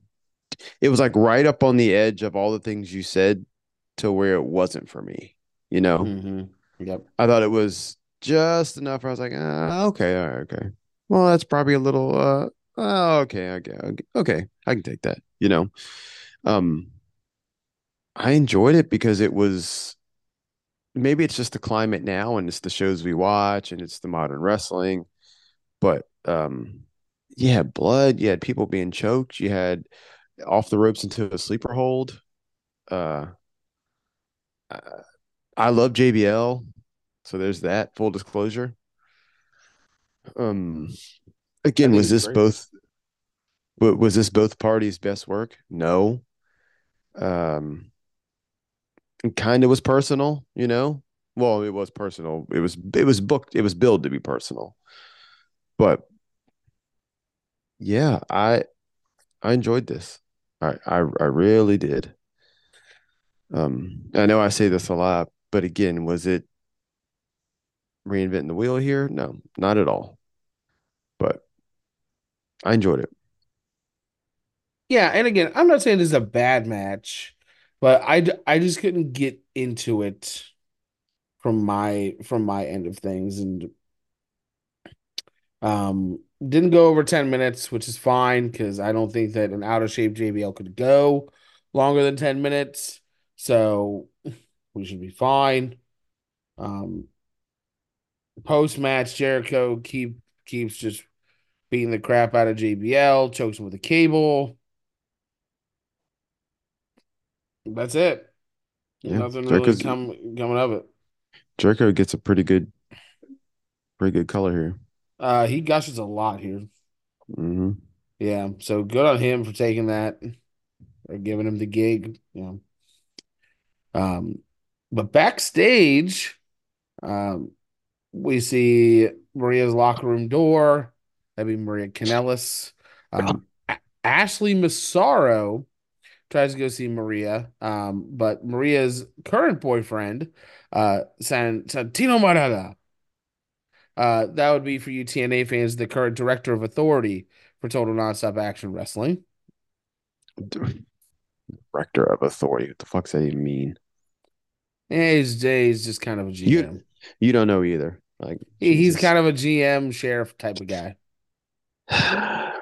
it was like right up on the edge of all the things you said to where it wasn't for me. You know, hmm Yep. I thought it was just enough. I was like, ah, okay, all right, okay. Well, that's probably a little uh oh, okay, okay, okay, okay. I can take that, you know. Um I enjoyed it because it was maybe it's just the climate now and it's the shows we watch and it's the modern wrestling, but um you had blood, you had people being choked, you had off the ropes into a sleeper hold. Uh I love JBL, so there's that full disclosure. Um again, was this great. both was this both parties' best work? No. Um kind of was personal, you know. Well, it was personal. It was it was booked. It was billed to be personal. But yeah, I I enjoyed this. I I I really did. Um, I know I say this a lot, but again, was it reinventing the wheel here? No, not at all. But I enjoyed it. Yeah, and again, I'm not saying this is a bad match, but I I just couldn't get into it from my from my end of things and um didn't go over 10 minutes, which is fine because I don't think that an out of shape JBL could go longer than 10 minutes. So we should be fine. Um post match Jericho keep keeps just beating the crap out of JBL, chokes him with a cable. That's it. Yeah, Nothing really come coming of it. Jericho gets a pretty good pretty good color here. Uh, he gushes a lot here. hmm Yeah, so good on him for taking that or giving him the gig. Yeah. Um, but backstage, um, we see Maria's locker room door. That'd be Maria Kanellis. Um, Ashley Massaro tries to go see Maria, um, but Maria's current boyfriend, uh, San Santino Marella, uh, that would be for you TNA fans, the current director of authority for Total Nonstop Action Wrestling. Director of authority. What the fuck's that even mean? Yeah, he's, he's just kind of a You GM. you don't know either. Like He- He's kind of a GM sheriff type of guy.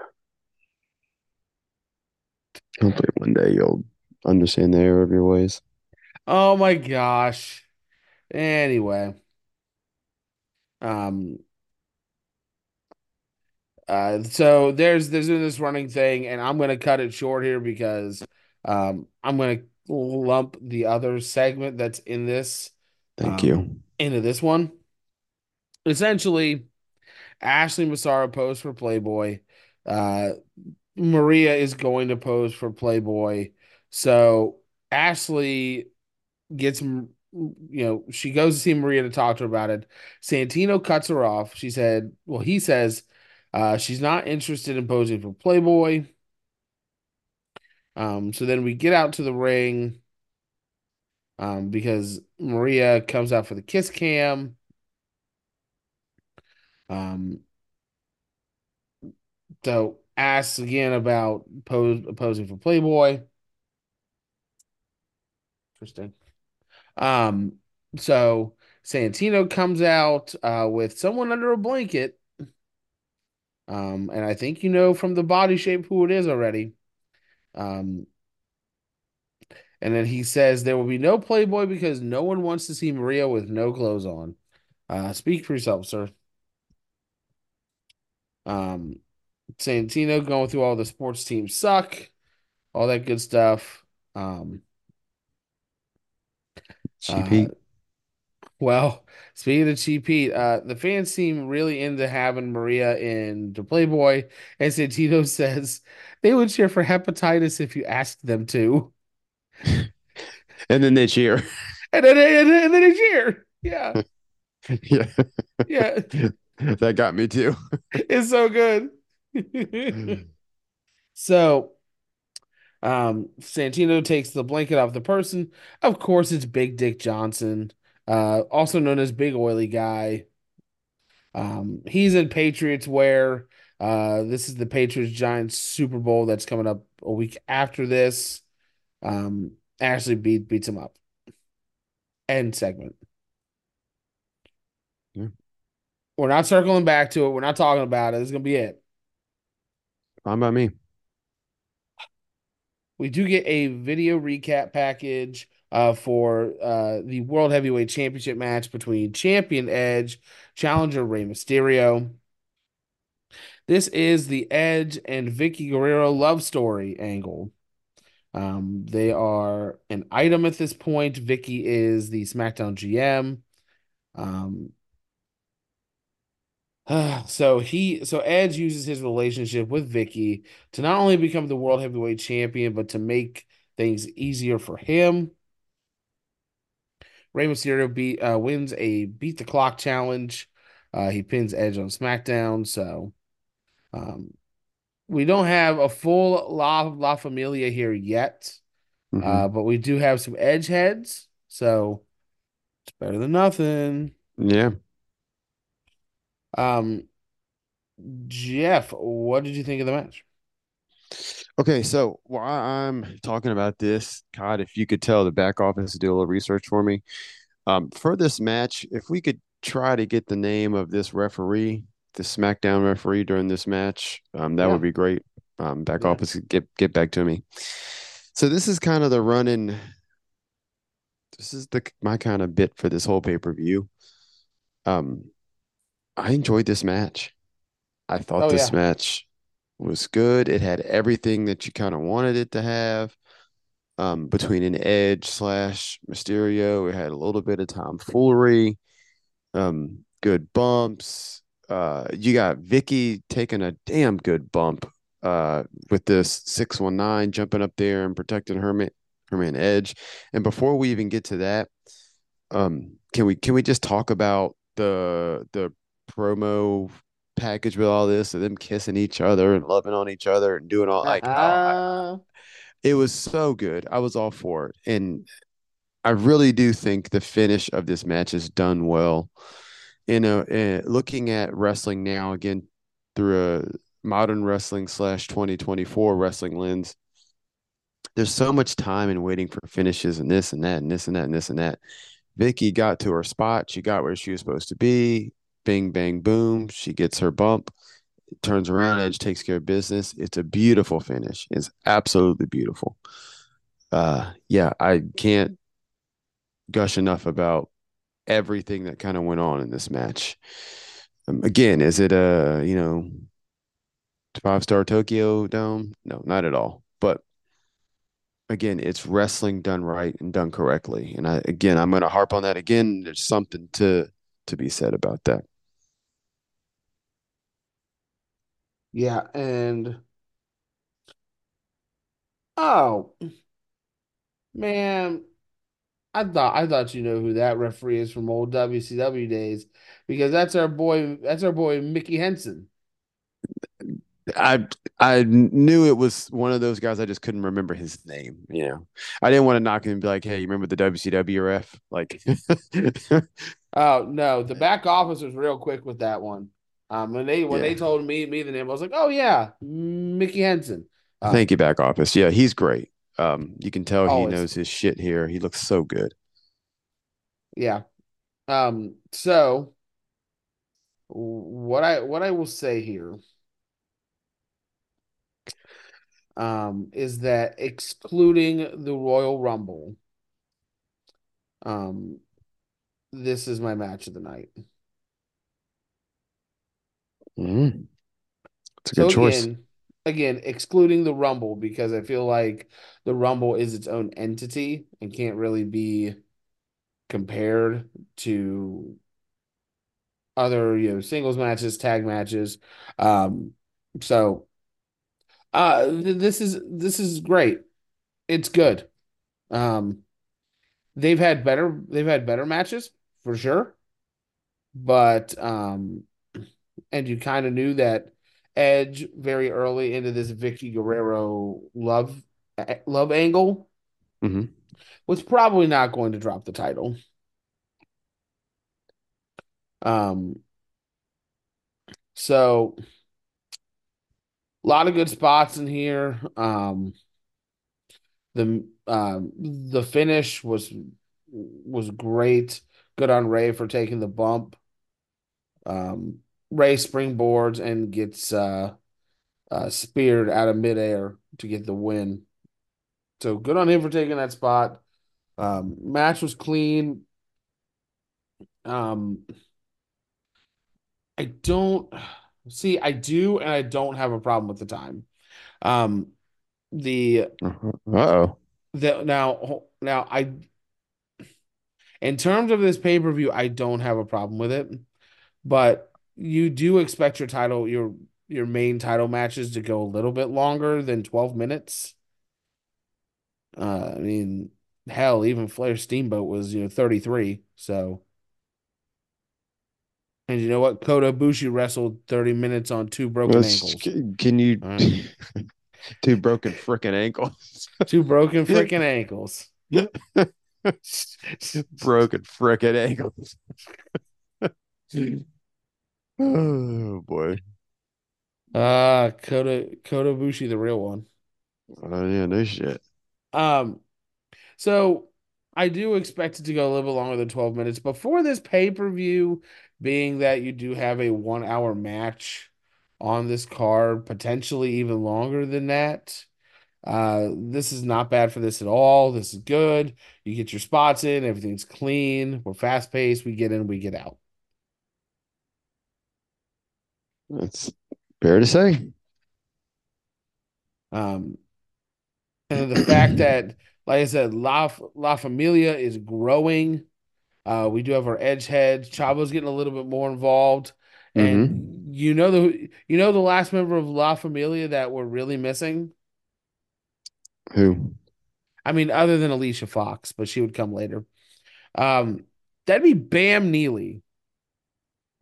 Hopefully one day you'll understand the error of your ways. Oh my gosh. Anyway, um, uh, so there's there's this running thing, and I'm gonna cut it short here because um I'm gonna lump the other segment that's in this Thank um, you. into this one. Essentially, Ashley Massaro posed for Playboy. Uh, Maria is going to pose for Playboy. So Ashley gets, you know, she goes to see Maria to talk to her about it. Santino cuts her off. She said, well, he says uh, she's not interested in posing for Playboy. Um, so then we get out to the ring um, because Maria comes out for the kiss cam. Um, so asks again about pose, posing for Playboy. Interesting. Um, so Santino comes out uh, with someone under a blanket. Um, and I think you know from the body shape who it is already. Um, and then he says there will be no Playboy because no one wants to see Maria with no clothes on. Uh, speak for yourself, sir. Um, Santino going through all the sports teams suck, all that good stuff. Um, Cheap uh, Well, speaking of Cheap Heat, uh, the fans seem really into having Maria in the Playboy, and Santino says they would cheer for hepatitis if you asked them to. And then they cheer. and then and then, and then he's here. Yeah, Yeah. yeah, That got me too. it's so good. so, um, Santino takes the blanket off the person. Of course, it's Big Dick Johnson, uh, also known as Big Oily Guy. Um, he's in Patriots wear. Uh, this is the Patriots Giants Super Bowl that's coming up a week after this. Um, Ashley beat beats him up. End segment. Yeah. We're not circling back to it. We're not talking about it. Is gonna be it. Fine by me. We do get a video recap package uh, for uh, the World Heavyweight Championship match between Champion Edge, challenger Rey Mysterio. This is the Edge and Vickie Guerrero love story angle. Um, they are an item at this point. Vickie is the SmackDown GM. Um, so he so Edge uses his relationship with Vickie to not only become the world heavyweight champion, but to make things easier for him. Rey Mysterio beat uh, wins a beat the clock challenge. Uh, he pins Edge on SmackDown. So um, we don't have a full La La Familia here yet, Mhm. uh, but we do have some Edge heads. So it's better than nothing. yeah. Um, Jeff, what did you think of the match? Okay, so while I'm talking about this, God, if you could tell the back office to do a little research for me. Um, for this match, if we could try to get the name of this referee, the SmackDown referee during this match, um, that Yeah. would be great. Um, back Yeah. office, get get back to me. So this is kind of the running. This is the my kind of bit for this whole pay-per-view. Um, I enjoyed this match. I thought Oh, this yeah. match was good. It had everything that you kind of wanted it to have. Um, between an Edge slash Mysterio, it had a little bit of tomfoolery, um, good bumps. Uh, you got Vickie taking a damn good bump uh, with this 619 jumping up there and protecting Herman Herman Edge. And before we even get to that, um, can we can we just talk about the the promo package with all this of them kissing each other and loving on each other and doing all like oh, I- Uh, it was so good. I was all for it. And I really do think the finish of this match is done well. You know, uh, looking at wrestling now again through a modern wrestling slash 2024 wrestling lens, there's so much time and waiting for finishes and this and that and this and that and this and that. Vickie got to her spot. She got where she was supposed to be. Bing, bang, boom. She gets her bump turns around, Edge takes care of business. It's a beautiful finish. It's absolutely beautiful. Uh, yeah, I can't gush enough about everything that kind of went on in this match. Um, again, is it a you know five star Tokyo Dome? No, not at all. But again, it's wrestling done right and done correctly. And I again, I'm going to harp on that again. There's something to to be said about that. yeah, and oh man, I thought I thought you know who that referee is from old WCW days because that's our boy. That's our boy Mickey Henson. I I knew it was one of those guys. I just couldn't remember his name. You know, I didn't want to knock him and be like, "Hey, you remember the WCW ref?" Like, Oh no, the back office was real quick with that one. Um, when they when Yeah. they told me me the name, I was like, oh yeah, Mickey Henson. Um, thank you, back office. Yeah, he's great. Um, you can tell he knows his shit here. He looks so good. Yeah. Um, so what I what I will say here um is that excluding the Royal Rumble, um, this is my match of the night. Mm. It's a So good choice. again, again, excluding the Rumble because I feel like the Rumble is its own entity and can't really be compared to other, you know, singles matches, tag matches. Um, so uh th- this is this is great. It's good. Um they've had better they've had better matches for sure. But um and you kind of knew that Edge very early into this Vickie Guerrero love love angle hmm was probably not going to drop the title. Um so a lot of good spots in here. Um the um the finish was was great. Good on Rey for taking the bump. Um Rey springboards and gets uh uh, speared out of midair to get the win. So good on him for taking that spot. Um, match was clean. Um, I don't see, I do, and I don't have a problem with the time. Um, the Uh-oh. the now now I in terms of this pay per view, I don't have a problem with it, but you do expect your title your your main title matches to go a little bit longer than 12 minutes. Uh, I mean, hell, even Flair Steamboat was, you know, 33. So, and you know what? Kota Ibushi wrestled 30 minutes on two broken Let's- ankles. Can you two broken freaking ankles? Two broken freaking ankles. broken freaking ankles. Oh boy. Uh, Kota Kota Bushi, the real one. Oh yeah, no shit. Um, so I do expect it to go a little bit longer than 12 minutes. Before this pay-per-view, being that you do have a one hour match on this card, potentially even longer than that. Uh, this is not bad for this at all. This is good. You get your spots in, everything's clean. We're fast paced. We get in, we get out. That's fair to say. Um, and the fact that, like I said, La La Familia is growing. Uh, we do have our edge heads. Chavo's getting a little bit more involved. And you know the you know the last member of La Familia that we're really missing. Who? I mean, other than Alicia Fox, but she would come later. Um, that'd be Bam Neely.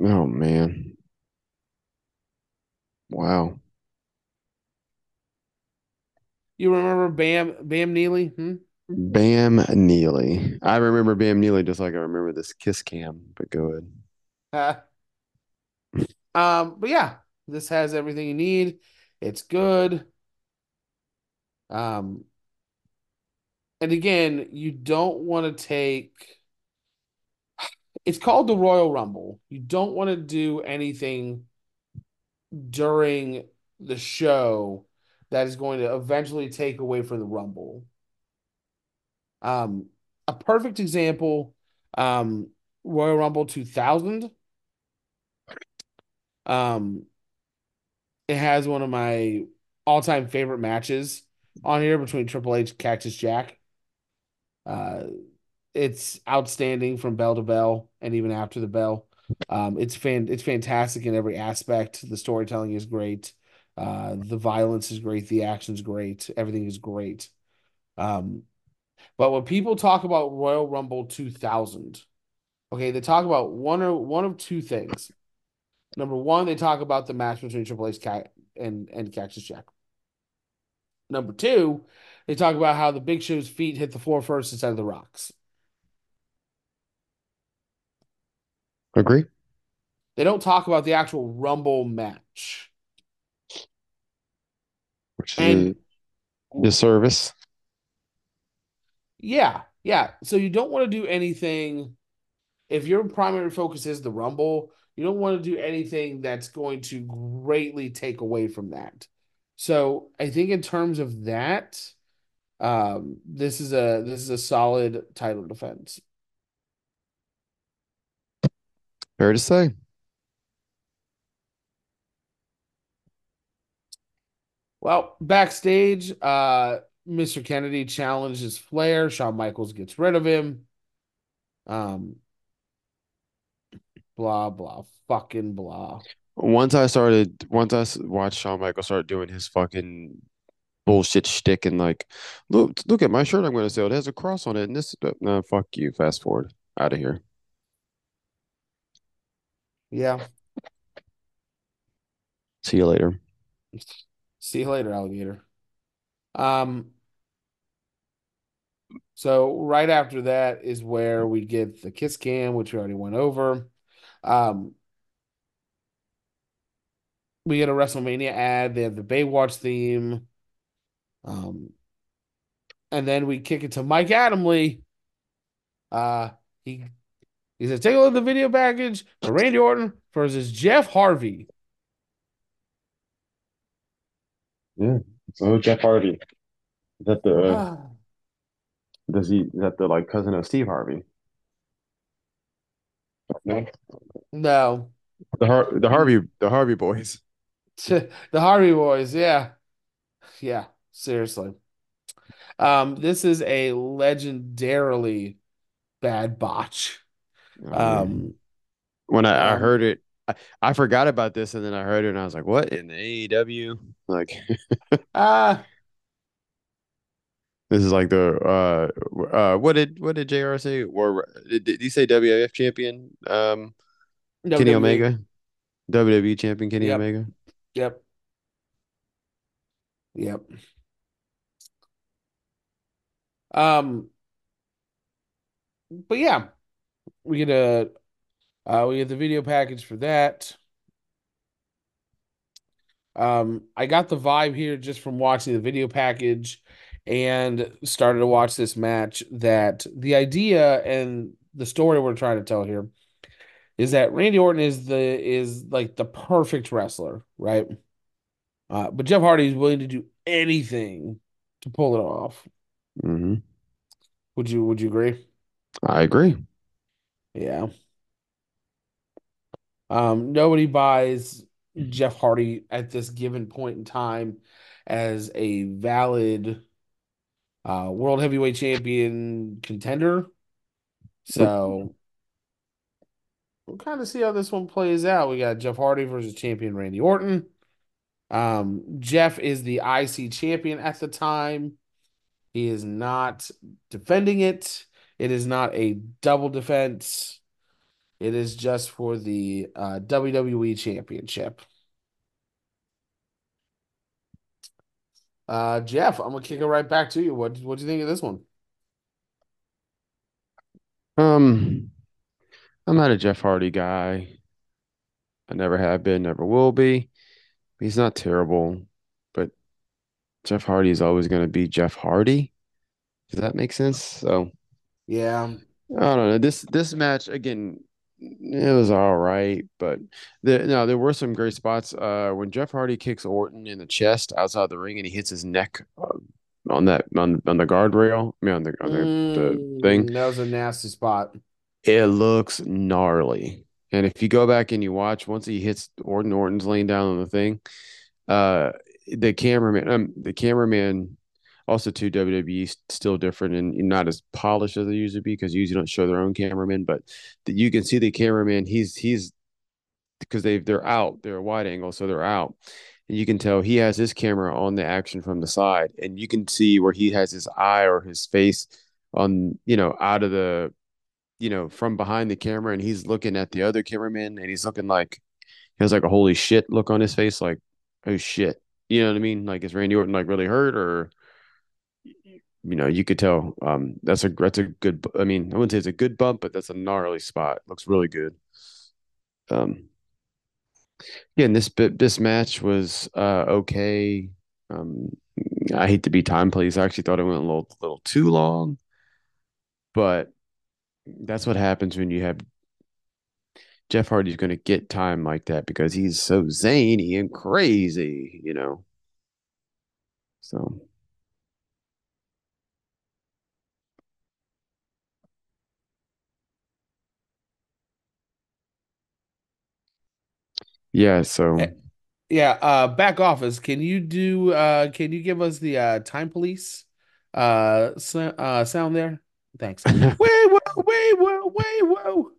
Oh man. Wow. You remember Bam Bam Neely? Hmm? Bam Neely. I remember Bam Neely just like I remember this kiss cam, but go ahead. Uh, um, but yeah, this has everything you need. It's good. Um, and again, you don't want to take. It's called the Royal Rumble. You don't want to do anything during the show that is going to eventually take away from the Rumble. Um, a perfect example, um, Royal Rumble 2000. Um, it has one of my all-time favorite matches on here between Triple H Cactus Jack. Uh, it's outstanding from bell to bell and even after the bell. Um, it's fan it's fantastic in every aspect. The storytelling is great. Uh, the violence is great. The action's great. Everything is great. Um, but when people talk about Royal Rumble 2000, okay, they talk about one or one of two things. Number one, they talk about the match between Triple H and and Cactus Jack. Number two, they talk about how the Big Show's feet hit the floor first instead of the rocks. Agree? They don't talk about the actual Rumble match. Which And- is a disservice. Yeah, yeah. So you don't want to do anything if your primary focus is the Rumble, you don't want to do anything that's going to greatly take away from that. So I think in terms of that, um, this is a this is a solid title defense. Fair to say. Well, backstage, uh, Mr. Kennedy challenges Flair. Shawn Michaels gets rid of him. Um, blah blah fucking blah. Once I started, once I watched Shawn Michaels start doing his fucking bullshit shtick and like, look, look at my shirt I'm going to sell. It has a cross on it, and this. No, fuck you. Fast forward out of here. Yeah. See you later. See you later, alligator. Um, so right after that is where we get the kiss cam, which we already went over. Um, we get a WrestleMania ad. They have the Baywatch theme. Um, and then we kick it to Mike Adamle. Uh, he he says, "Take a look at the video package for Randy Orton versus Jeff Harvey." Yeah. So Jeff Harvey. Is that the uh, does he is that the like cousin of Steve Harvey? No. No. The Har the Harvey the Harvey boys. the Harvey boys, yeah. Yeah, seriously. Um, this is a legendarily bad botch. Um, when I, I um, heard it, I, I forgot about this, and then I heard it, and I was like, "What in the AEW?" Like, ah, this is like the uh uh what did what did JR say? Or did, did he say WWF champion? Um, Kenny Omega, WWE champion Kenny Yep. Omega. Yep. Yep. Um, but yeah, we get a uh we get the video package for that. Um, I got the vibe here just from watching the video package and started to watch this match that the idea and the story we're trying to tell here is that Randy Orton is the is like the perfect wrestler, right? Uh, but Jeff Hardy is willing to do anything to pull it off. hmm Would you would you agree? I agree. Yeah. Um, nobody buys Jeff Hardy at this given point in time as a valid uh, world heavyweight champion contender. So we'll kind of see how this one plays out. We got Jeff Hardy versus champion Randy Orton. Um, Jeff is the IC champion at the time. He is not defending it. It is not a double defense. It is just for the uh, WWE Championship. Uh, Jeff, I'm gonna kick it right back to you. What what do you think of this one? Um, I'm not a Jeff Hardy guy. I never have been, never will be. He's not terrible, but Jeff Hardy is always going to be Jeff Hardy. Does that make sense? So Yeah, I don't know. This this match again, it was all right, but there no, there were some great spots. Uh, when Jeff Hardy kicks Orton in the chest outside the ring and he hits his neck uh, on that on on the guardrail, I mean on the on the, the thing, Mm, that was a nasty spot. it looks gnarly. And if you go back and you watch, once he hits Orton, Orton's laying down on the thing, uh, the cameraman, um, the cameraman, also to WWE, still different and not as polished as they usually be because usually don't show their own cameraman, but the, you can see the cameraman. He's he's because they they're out, they're wide angle, so they're out, and you can tell he has his camera on the action from the side, and you can see where he has his eye or his face on you know out of the you know from behind the camera, and he's looking at the other cameraman, and he's looking like he has like a holy shit look on his face, like oh shit, you know what I mean? Like is Randy Orton like really hurt or? You know, you could tell. Um, that's a that's a good. I mean, I wouldn't say it's a good bump, but that's a gnarly spot. Looks really good. Um, yeah, and this bit this match was uh okay. Um, I hate to be time please. I actually thought it went a little little too long, but that's what happens when you have Jeff Hardy's going to get time like that because he's so zany and crazy, you know. So yeah, so Eh, Yeah, uh, back office. Can you do? Uh, can you give us the uh, time police uh, so, uh sound there? Thanks. Way whoa, way whoa, way whoa.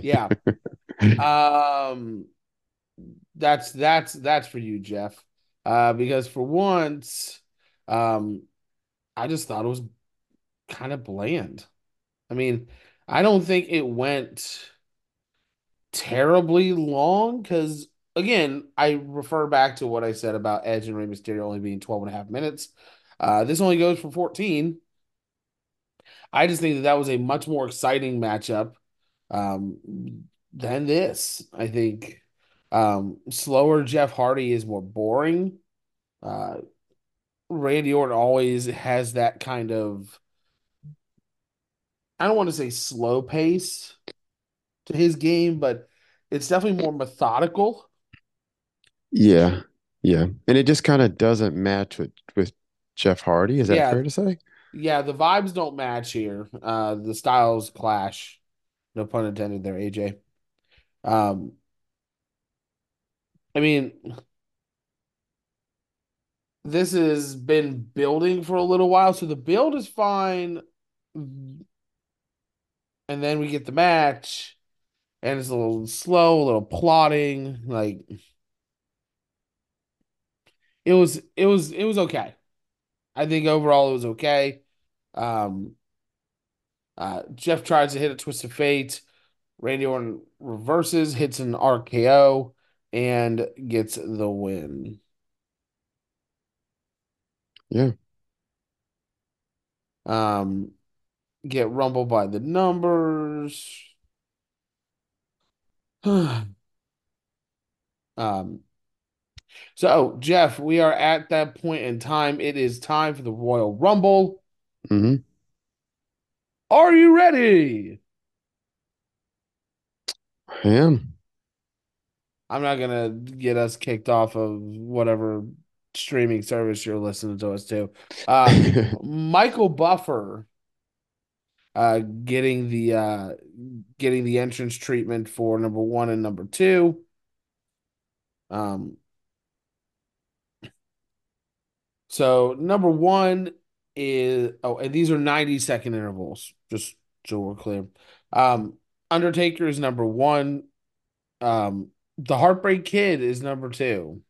Yeah. Um, that's that's that's for you, Jeff. Uh, because for once, Um, I just thought it was kind of bland. I mean, I don't think it went terribly long because, again, I refer back to what I said about Edge and Rey Mysterio only being 12 and a half minutes. Uh, this only goes for 14. I just think that that was a much more exciting matchup um, than this. I think um, slower Jeff Hardy is more boring. Uh, Randy Orton always has that kind of, I don't want to say slow pace to his game, but it's definitely more methodical. Yeah. Yeah. And it just kind of doesn't match with with Jeff Hardy. Is that Yeah, fair to say? yeah, the vibes don't match here. Uh, the styles clash. No pun intended there, AJ. Um, I mean, this has been building for a little while, so the build is fine. And then we get the match, and it's a little slow, a little plotting. Like it was, it was, it was okay. I think overall it was okay. Um, uh, Jeff tries to hit a twist of fate. Randy Orton reverses, hits an RKO, and gets the win. Yeah. Um, get rumbled by the numbers. um, so Jeff, we are at that point in time. It is time for the Royal Rumble. hmm Are you ready? I am. I'm not gonna get us kicked off of whatever streaming service you're listening to us to. Uh, Michael Buffer uh, getting the uh, getting the entrance treatment for number one and number two. Um, so number one is oh, and these are 90 second intervals, just so we're clear. Um, Undertaker is number one. Um, the Heartbreak Kid is number two.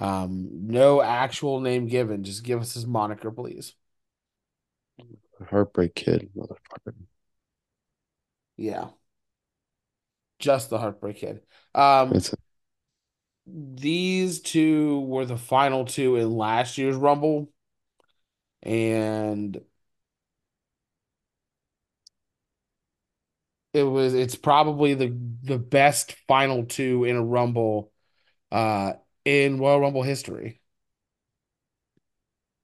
Um, no actual name given. Just give us his moniker, please. Heartbreak Kid, motherfucker. Yeah. Just the Heartbreak Kid. Um, That's these two were the final two in last year's Rumble. And it was it's probably the the best final two in a Rumble uh in Royal Rumble history.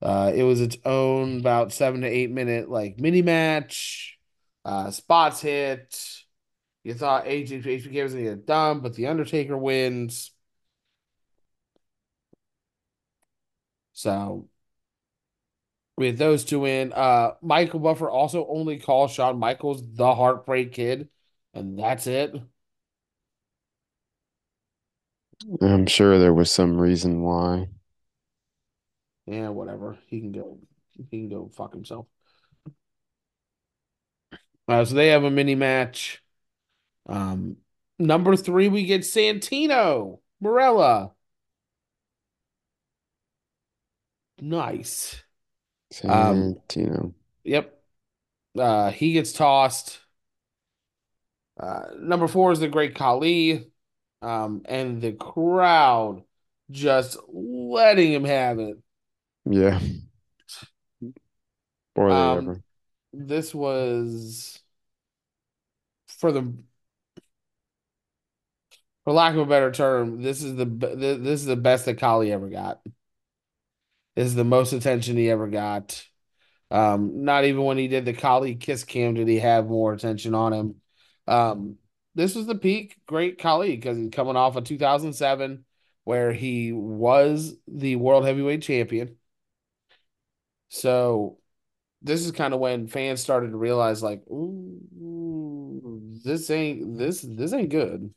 Uh, it was its own about seven to eight minute like mini match. Uh, spots hit. You thought AJ HBK was gonna get done, but the Undertaker wins. So we had those two in. Uh, Michael Buffer also only calls Shawn Michaels the Heartbreak Kid, and that's it. I'm sure there was some reason why. Yeah, whatever. He can go. He can go fuck himself. Uh, so they have a mini match. Um, number three, we get Santino Marella. Nice. Um, Santino. Yep. Uh, he gets tossed. Uh, number four is the Great Khali. Um, and the crowd just letting him have it. Yeah. Or Um, ever. This was for the for lack of a better term, this is the this is the best that Khali ever got. This is the most attention he ever got. Um, not even when he did the Khali kiss cam did he have more attention on him. Um, this was the peak great Khali because he's coming off of 2007 where he was the world heavyweight champion. So this is kind of when fans started to realize like, ooh, this ain't this this ain't good.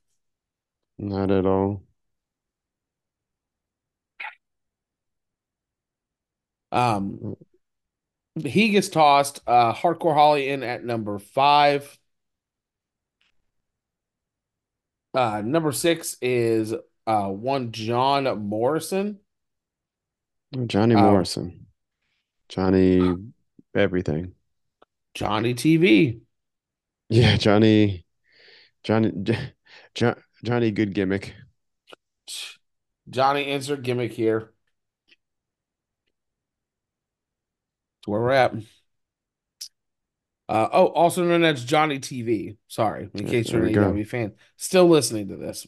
Not at all. Um, he gets tossed. Uh, Hardcore Holly in at number five. Uh, number six is uh one John Morrison. Johnny Uh, Morrison, Johnny everything. Johnny TV. Yeah, Johnny, Johnny, Johnny, good gimmick. Johnny insert gimmick here. That's where we're at. Uh, oh, also known as Johnny TV. Sorry, in case you're there an we. AEW fan, still listening to this.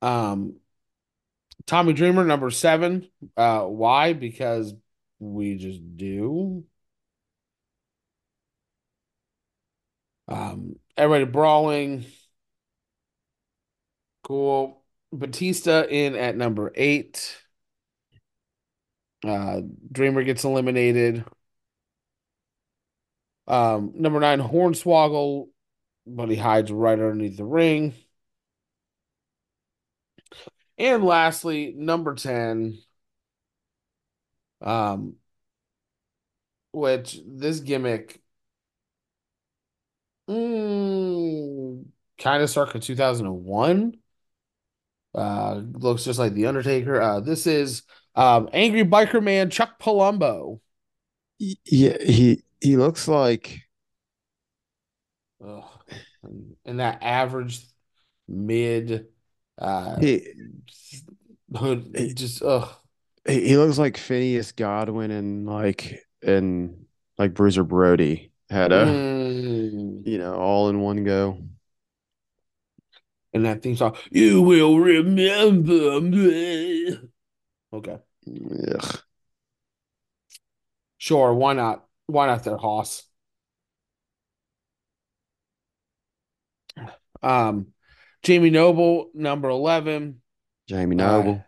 Um, Tommy Dreamer, number seven. Uh, why? Because we just do. Um, everybody brawling. Cool. Batista in at number eight. Uh, Dreamer gets eliminated. Um, number nine, Hornswoggle, but he hides right underneath the ring. And lastly, number 10, um, which this gimmick mm, kind of circa 2001. Uh, looks just like The Undertaker. Uh, this is um, Angry Biker Man Chuck Palumbo. Yeah, he he looks like Ugh. And, that average mid uh he hood he, just ugh. he looks like Phineas Godwinn and like and like Bruiser Brody had a Mm. you know all in one go. And that theme song, you will remember me. Okay. Ugh. Sure, why not? Why not their Hoss? Um, Jamie Noble, number 11. Jamie Uh, Noble.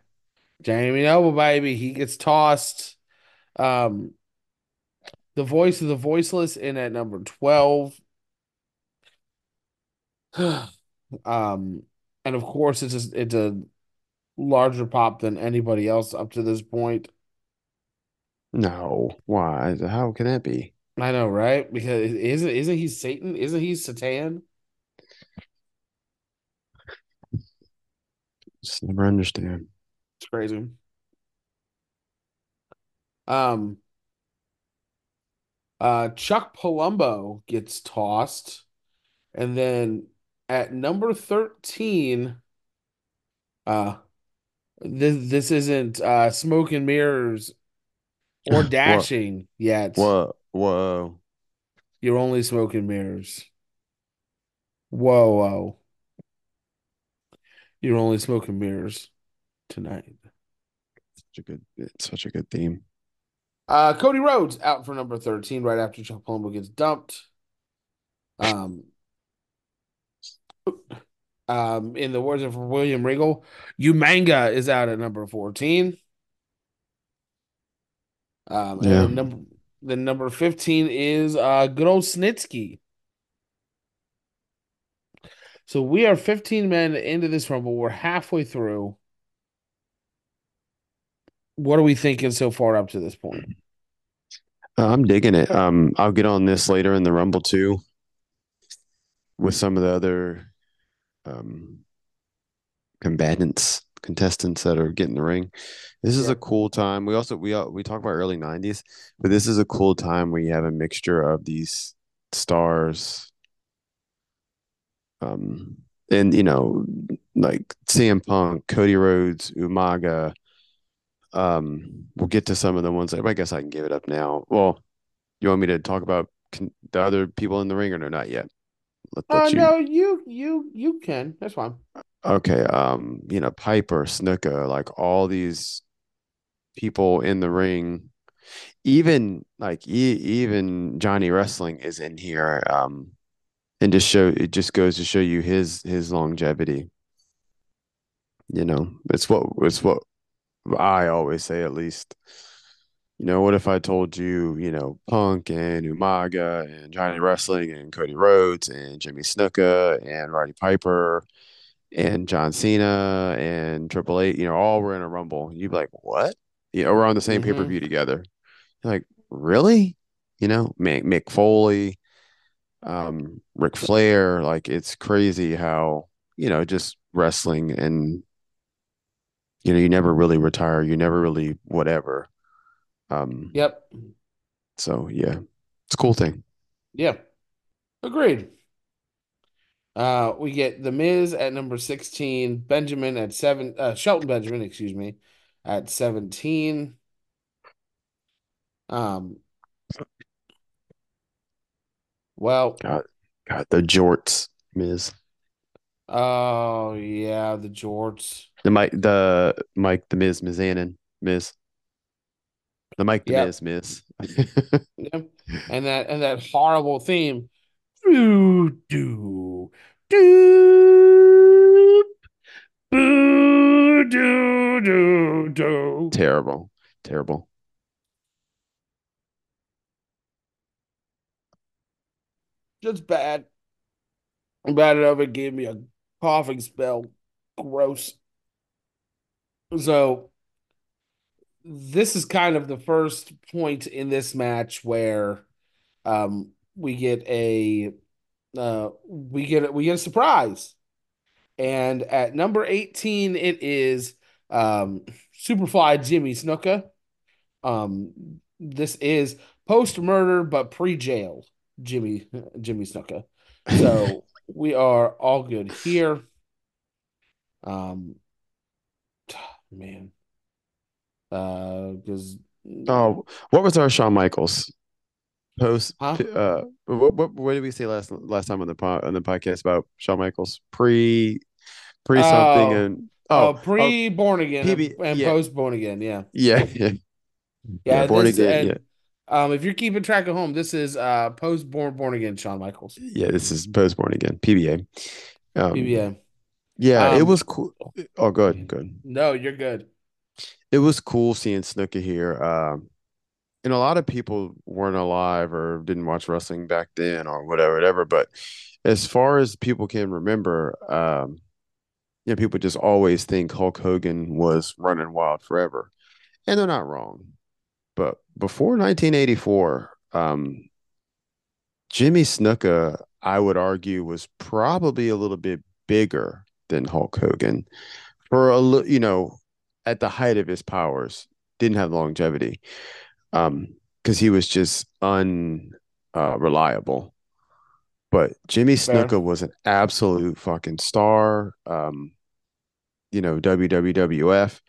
Jamie Noble, baby, he gets tossed. Um, the voice of the voiceless in at number 12. Um, and of course, it's just, it's a larger pop than anybody else up to this point. No, why? How can that be? I know, right? Because isn't isn't he Satan? Isn't he Satan? Just never understand. It's crazy. Um, uh, Chuck Palumbo gets tossed, and then at number 13, uh, this this isn't uh smoke and mirrors or What? dashing yet. Whoa, whoa. You're only smoke and mirrors. Whoa, whoa. You're only smoking mirrors tonight. Such a good, it's such a good theme. Uh, Cody Rhodes out for number 13 right after Chuck Palumbo gets dumped. Um, um, in the words of William Regal, Umanga is out at number 14. Um, Yeah. then number then number 15 is uh good old Snitsky. So we are 15 men into this rumble. We're halfway through. What are we thinking so far up to this point? Uh, I'm digging it. Um, I'll get on this later in the Rumble too, with some of the other um combatants, contestants that are getting the ring. This is Yeah. a cool time. We also we uh, we talk about early '90s, but this is a cool time where you have a mixture of these stars. Um, and you know, like CM Punk, Cody Rhodes, Umaga. Um, we'll get to some of the ones. I guess I can give it up now. Well, you want me to talk about con the other people in the ring or no, not yet? Let, Uh you. no, you you you can. That's fine. Okay. Um, you know, Piper, Snuka, like all these people in the ring. Even like e even Johnny Wrestling is in here. Um, and just show it just goes to show you his his longevity. You know, it's what it's what I always say at least. You know, what if I told you, you know, Punk and Umaga and Johnny Wrestling and Cody Rhodes and Jimmy Snuka and Roddy Piper and John Cena and Triple H, you know, all were in a Rumble. You'd be like, what? You know, we're on the same Mhm. pay-per-view together. You're like, really? You know, Mick, Mick Foley, um, Ric Flair, like it's crazy how, you know, just wrestling and You know, you never really retire. You never really whatever. Um, Yep. so yeah, it's a cool thing. Yeah. Agreed. Uh, we get The Miz at number 16, Benjamin at seven, uh, Shelton Benjamin, excuse me, at 17. Um, well, God, God, the jorts, Miz. oh yeah, the jorts. The Mike, the Mike, the Miz, Mizanin, Miz. The Mike, the Yep. Miz, Miz. Yep. And that and that horrible theme. Do do do do do do do. terrible, terrible. Just bad. Bad enough it gave me a coughing spell. Gross. So this is kind of the first point in this match where um we get a uh we get we get a surprise. And at number 18 it is um Superfly Jimmy Snuka. Um this is post murder but pre-jail Jimmy Jimmy Snuka. So we are all good here. Um man. Uh because Oh, what was our Shawn Michaels post? Huh? Uh, what, what what did we say last last time on the po on the podcast about Shawn Michaels pre pre something Oh, and uh, oh pre born again and, PB and yeah post born again. Yeah. yeah yeah yeah Yeah, born this again yeah and um if you're keeping track at home, this is uh post born born again Shawn Michaels. yeah this is post born again PBA um PBA. yeah it Um was cool oh good good no, you're good. it was cool seeing Snuka here um and a lot of people weren't alive or didn't watch wrestling back then or whatever whatever but as far as people can remember um you know, people just always think Hulk Hogan was running wild forever, and they're not wrong. Before 1984, um, Jimmy Snuka, I would argue, was probably a little bit bigger than Hulk Hogan for a you know at the height of his powers. Didn't have longevity, um, because he was just unreliable. Uh, but Jimmy. Snuka was an absolute fucking star. Um, you know, WWF,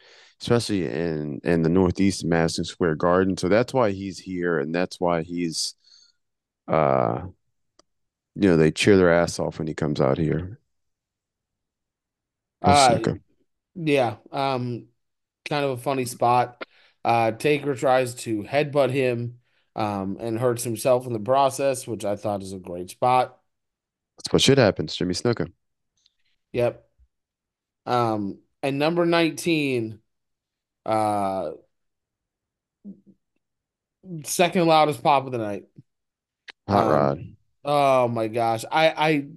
especially in in the Northeast Madison Square Garden. So that's why he's here, and that's why he's, uh, you know, they cheer their ass off when he comes out here. Uh yeah. Um kind of a funny spot. Uh Taker tries to headbutt him um and hurts himself in the process, which I thought is a great spot. That's what should happen. It's Jimmy Snuka. Yep. Um and number 19 uh second loudest pop of the night. Hot Um, Rod. oh my gosh. I I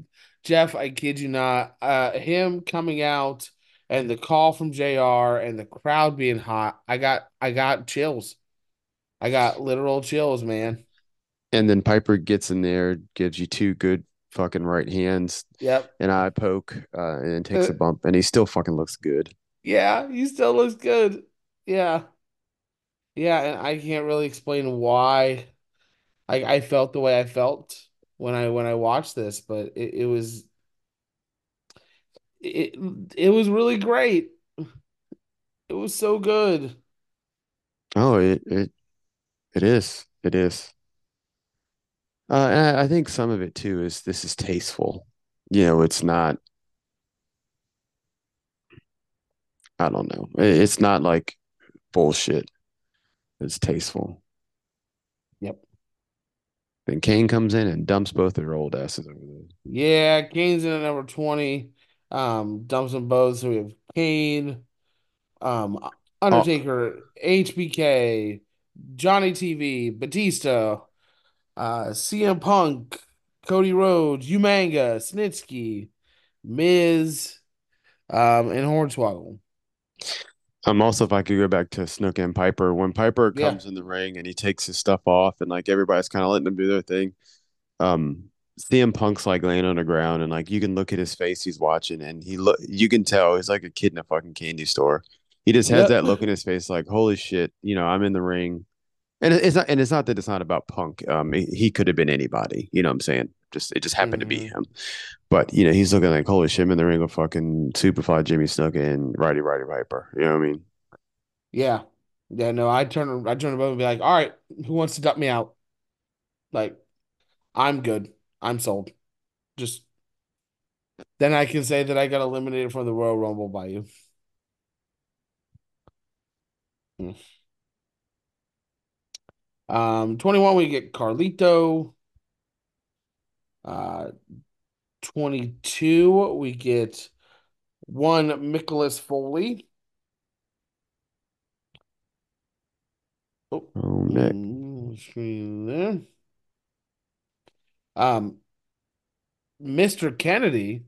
Jeff, I kid you not. Uh him coming out and the call from JR and the crowd being hot. I got I got chills. I got literal chills, man. And then Piper gets in there, gives you two good fucking right hands, Yep. And eye poke, uh, and takes Uh, a bump, and he still fucking looks good. yeah, he still looks good. Yeah. Yeah, and I can't really explain why I I felt the way I felt when I when I watched this, but it, it was it it was really great. It was so good. Oh, it it it is. It is. Uh, and I I think some of it too is this is tasteful. You know, it's not, I don't know. It- It's not like bullshit. It's tasteful. Yep. Then Kane comes in and dumps both of their old asses over there. Yeah, Kane's in at number 20. Um, dumps them both. So we have Kane, um, Oh, Undertaker, HBK, Johnny TV, Batista, uh, CM Punk, Cody Rhodes, Umanga, Snitsky, Miz, um, and Hornswoggle. Um, also, if I could go back to Snook and Piper, when Piper Yeah. comes in the ring and he takes his stuff off and like everybody's kind of letting him do their thing, um, CM Punk's like laying on the ground and like you can look at his face, he's watching and he look, you can tell he's like a kid in a fucking candy store. He just has Yep. that look in his face, like holy shit, you know, I'm in the ring, and it's not, and it's not that it's not about Punk. Um, he, he could have been anybody, you know what I'm saying? Just it just happened to be Mhm. him. But you know, he's looking like holy shit, in the ring with fucking Superfly Jimmy Snuka and Roddy Roddy Piper. You know what I mean? Yeah. Yeah, no, I turn I turn above and be like, all right, who wants to dump me out? Like, I'm good. I'm sold. Just then I can say that I got eliminated from the Royal Rumble by you. Hmm. Um, 21, we get Carlito. Uh, 22, we get one Nicholas Foley. Oh, Oh, Nick. mm, screen there. Um, Mr. Kennedy.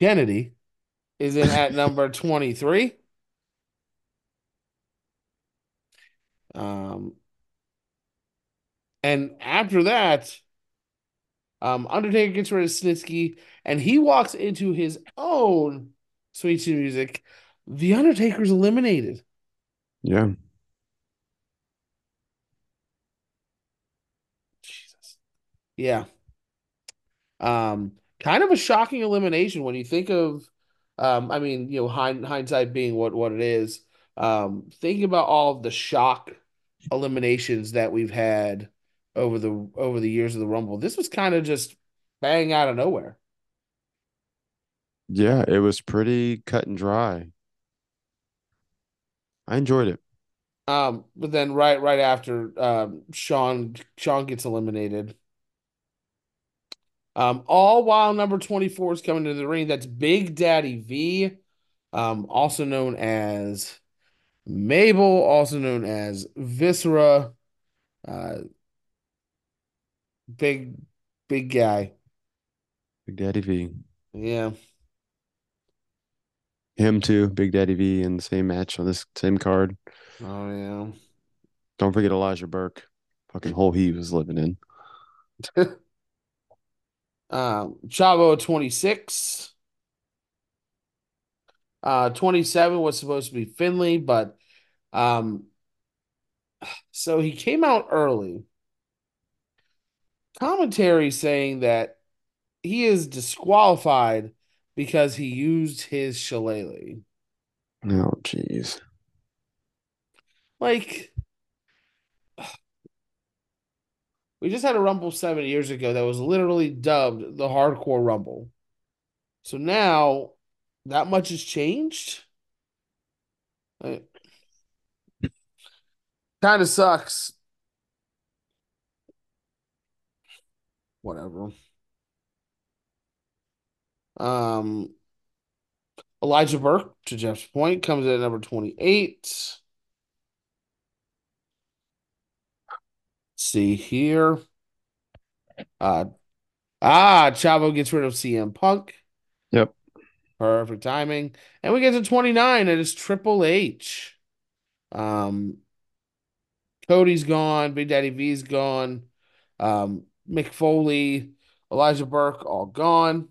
Kennedy is in at number 23. Um, and after that, um, Undertaker gets rid of Snitsky and he walks into his own Sweet Chin Music. The Undertaker's eliminated. Yeah. Jesus. Yeah. Um, kind of a shocking elimination when you think of, um, I mean, you know, hind hindsight being what what it is. Um, thinking about all of the shock eliminations that we've had over the over the years of the Rumble, this was kind of just bang out of nowhere. Yeah, it was pretty cut and dry. I enjoyed it. Um, but then right right after um Shawn Shawn gets eliminated. Um, all while number 24 is coming to the ring. That's Big Daddy V, um, also known as Mabel, also known as Viscera. Uh, big, big guy. Big Daddy V. Yeah. Him too, Big Daddy V in the same match on this same card. Oh, yeah. Don't forget Elijah Burke. Fucking hole he was living in. Um, Chavo 26. Uh, 27 was supposed to be Finlay, but um, so he came out early. Commentary saying that he is disqualified because he used his shillelagh. Oh, jeez. Like, we just had a Rumble seven years ago that was literally dubbed the Hardcore Rumble. So now that much has changed. kind of sucks. Whatever. Um, Elijah Burke, to Jeff's point, comes in at number 28. see here. Uh, ah, Chavo gets rid of CM Punk. Yep. Perfect timing. And we get to 29. It is Triple H. Um, Cody's gone. Big Daddy V's gone. Um, Mick Foley, Elijah Burke, all gone.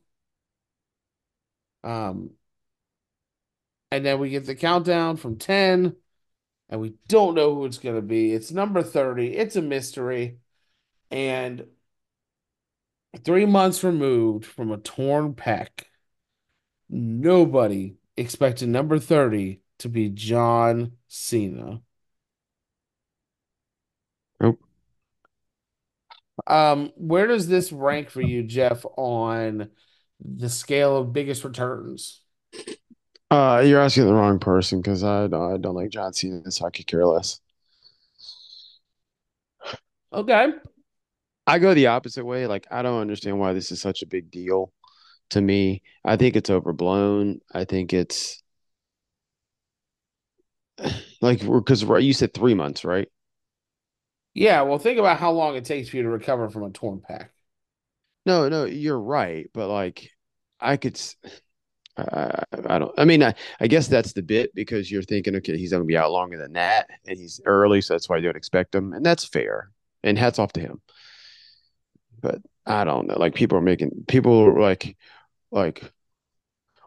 Um, and then we get the countdown from 10, and we don't know who it's going to be. It's number 30. It's a mystery. And three months removed from a torn pec, nobody expected number 30 to be John Cena. Um, where does this rank for you, Jeff, on the scale of biggest returns? Uh, you're asking the wrong person because I, I don't like John Cena, so I could care less. Okay. I go the opposite way. Like, I don't understand why this is such a big deal to me. I think it's overblown. I think it's like because you said three months, right? Yeah, well, think about how long it takes for you to recover from a torn pec. No, no, you're right. But like, I could, i don't. I mean, I, I guess that's the bit because you're thinking, okay, he's going to be out longer than that, and he's early, so that's why you don't expect him, and that's fair. And hats off to him. But I don't know. Like people are making people are like, like,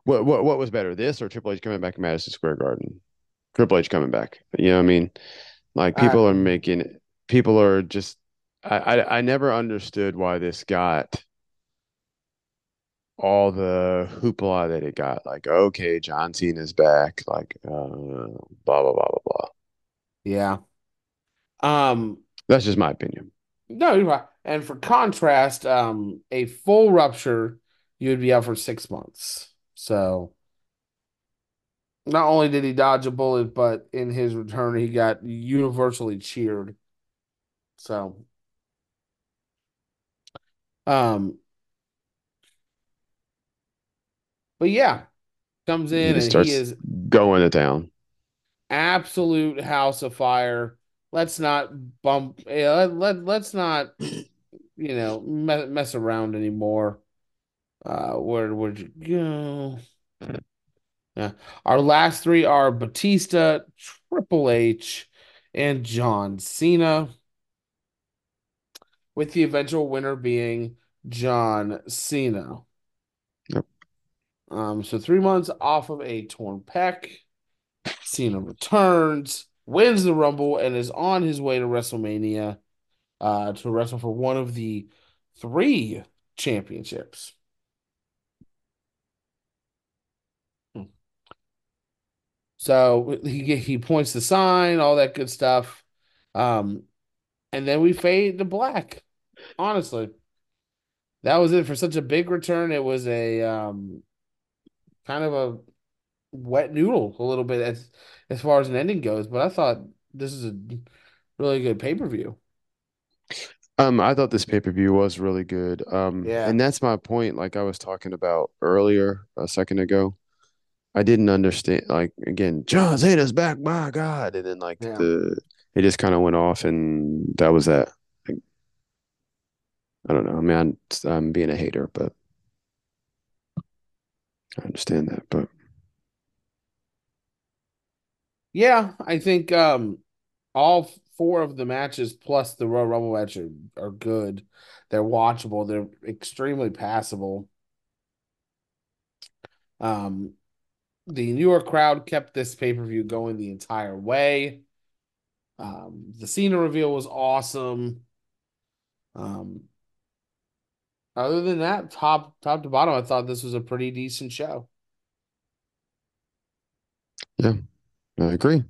what what what was better, this or Triple H coming back to Madison Square Garden? Triple H coming back. You know what I mean? Like people I- are making people are just I, I I never understood why this got all the hoopla that it got. Like, okay, John Cena's back. Like, uh, blah blah blah blah blah. Yeah. Um, That's just my opinion. no, you're right. And for contrast, um, a full rupture, you would be out for six months. So not only did he dodge a bullet, but in his return, he got universally cheered. So, um, but yeah, comes in just and starts he is going to town. absolute house of fire. Let's not bump. Yeah, let, let let's not, you know, me mess around anymore. Uh, where would you go? Yeah, our last three are Batista, Triple H, and John Cena, with the eventual winner being John Cena. Yep. Um, so three months off of a torn pec. Cena returns, wins the Rumble, and is on his way to WrestleMania uh, to wrestle for one of the three championships. Hmm. So he he points the sign, all that good stuff. Um, and then we fade to black. Honestly, that was it for such a big return. It was a um, kind of a wet noodle a little bit as as far as an ending goes, but I thought this is a really good pay-per-view. Um, I thought this pay-per-view was really good. Um, Yeah. and that's my point, like I was talking about earlier a second ago. I didn't understand, like again, John Cena's back, my God. And then like Yeah. the it just kind of went off and that was that. I don't know. I mean, I'm, I'm being a hater, but I understand that. But Yeah, I think um all four of the matches plus the Royal Rumble match are, are good. They're watchable. They're extremely passable. Um, the New York crowd kept this pay-per-view going the entire way. Um, the Cena reveal was awesome. Um, other than that, top top to bottom, I thought this was a pretty decent show. Yeah, I agree.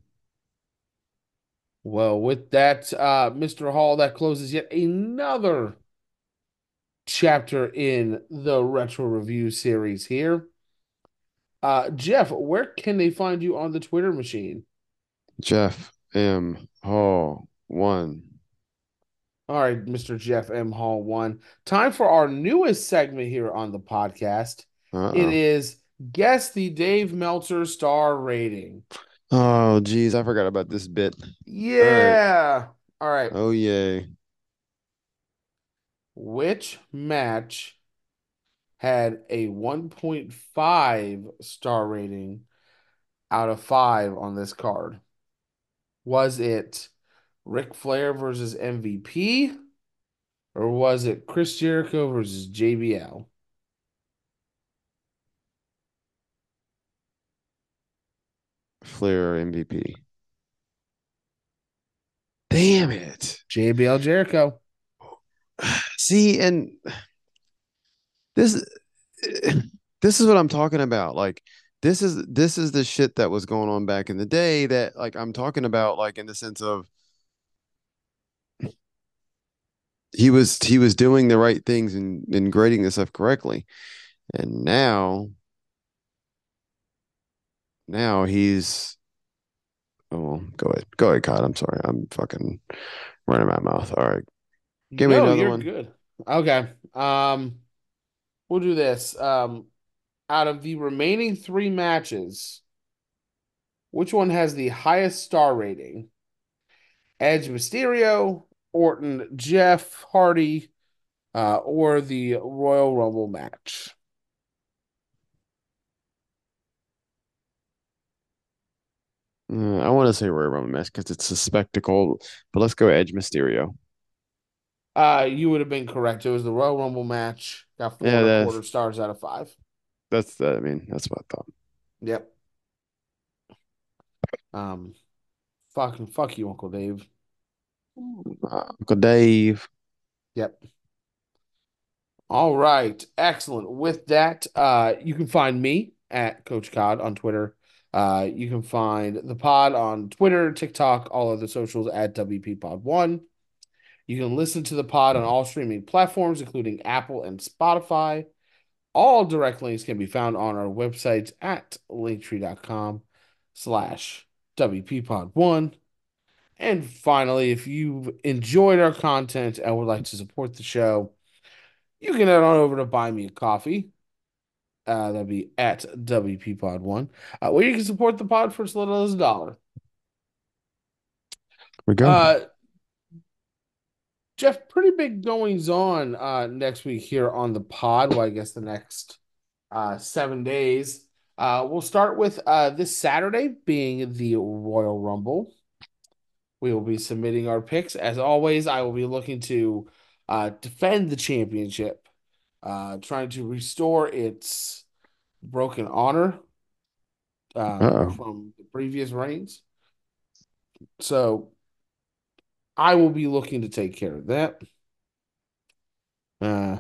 Well, with that, uh, Mr. Hall, that closes yet another chapter in the Retro Review series here. Uh, Jeff, where can they find you on the Twitter machine? Jeff M. Hall one. All right, Mr. Jeff M. Hall one. Time for our newest segment here on the podcast. It Uh-oh. is Guess the Dave Meltzer star rating. Oh, geez, I forgot about this bit. Yeah. All right. Oh, yay. Which match had a 1.5 star rating out of 5 on this card? Was it Ric Flair versus MVP? Or was it Chris Jericho versus JBL? Flair MVP. Damn it. JBL Jericho. See, and this this is what I'm talking about. Like this is this is the shit that was going on back in the day that like I'm talking about like in the sense of he was he was doing the right things and, and grading this stuff correctly. And now now he's oh well, go ahead. Go ahead, Cod. I'm sorry. I'm fucking running my mouth. All right. Give me No, another you're one. good. Okay. Um, we'll do this. Um, out of the remaining three matches, which one has the highest star rating? Edge Mysterio, Orton, Jeff Hardy, uh, or the Royal Rumble match? Uh, I want to say Royal Rumble match because it's a spectacle, but let's go Edge Mysterio. Uh, you would have been correct. It was the Royal Rumble match. Got four Yeah, and a quarter stars out of five. That's I mean, that's what I thought. Yep. Um, fucking fuck you, Uncle Dave. Uncle Dave. Yep. All right. Excellent. With that, uh, you can find me at Coach Cod on Twitter. Uh, you can find the pod on Twitter, TikTok, all of the socials at WP Pod One. You can listen to the pod on all streaming platforms, including Apple and Spotify. All direct links can be found on our websites at linktree.com slash WPPod1. And finally, if you've enjoyed our content and would like to support the show, you can head on over to Buy Me a Coffee. Uh, that'd be at WPPod1, uh, where you can support the pod for as little as a dollar. We go. Uh, Jeff, pretty big goings on uh, next week here on the pod. Well, I guess the next uh, seven days. Uh, we'll start with uh, this Saturday being the Royal Rumble. We will be submitting our picks. As always, I will be looking to uh, defend the championship, uh, trying to restore its broken honor uh, from the previous reigns. So I will be looking to take care of that. Uh,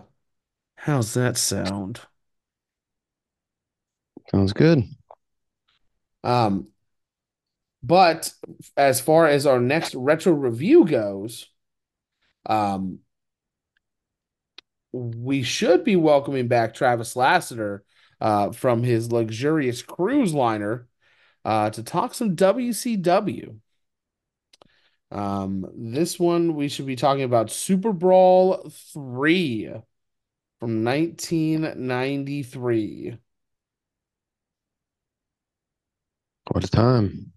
how's that sound? Sounds good. Um, but as far as our next retro review goes, um, we should be welcoming back Travis Lassiter uh, from his luxurious cruise liner uh, to talk some WCW. Um, this one we should be talking about Super Brawl 3 from 1993. What a time.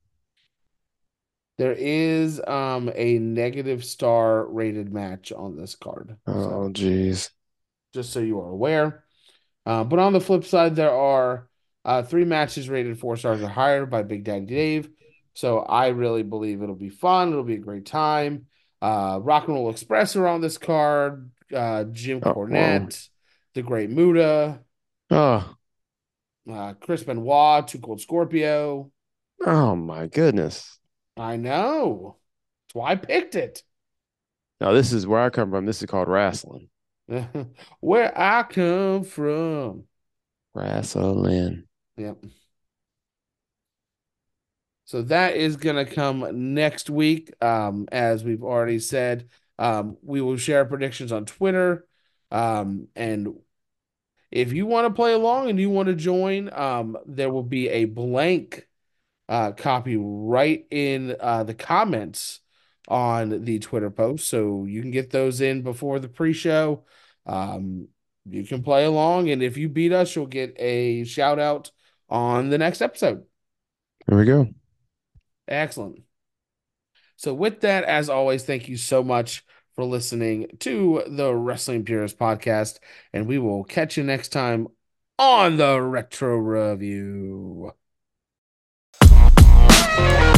There is um a negative star rated match on this card. So Oh, geez. just so you are aware. Uh, but on the flip side, there are uh, three matches rated four stars or higher by Big Daddy Dave. So I really believe it'll be fun. It'll be a great time. Uh, Rock and Roll Express are on this card. Uh, Jim Oh, Cornette, The Great Muta, Oh, uh, Chris Benoit, Two Cold Scorpio. oh my goodness. I know. That's why I picked it. Now this is where I come from. This is called wrestling. Where I come from. Wrestling. Yep. So that is going to come next week. Um, as we've already said, um, we will share predictions on Twitter. Um, and if you want to play along and you want to join, um, there will be a blank uh, copy right in uh, the comments on the Twitter post. So you can get those in before the pre show. Um, you can play along. And if you beat us, you'll get a shout out on the next episode. There we go. Excellent. So, with that, as always, thank you so much for listening to the Wrestling Purist podcast, and we will catch you next time on the Retro Review. Bye.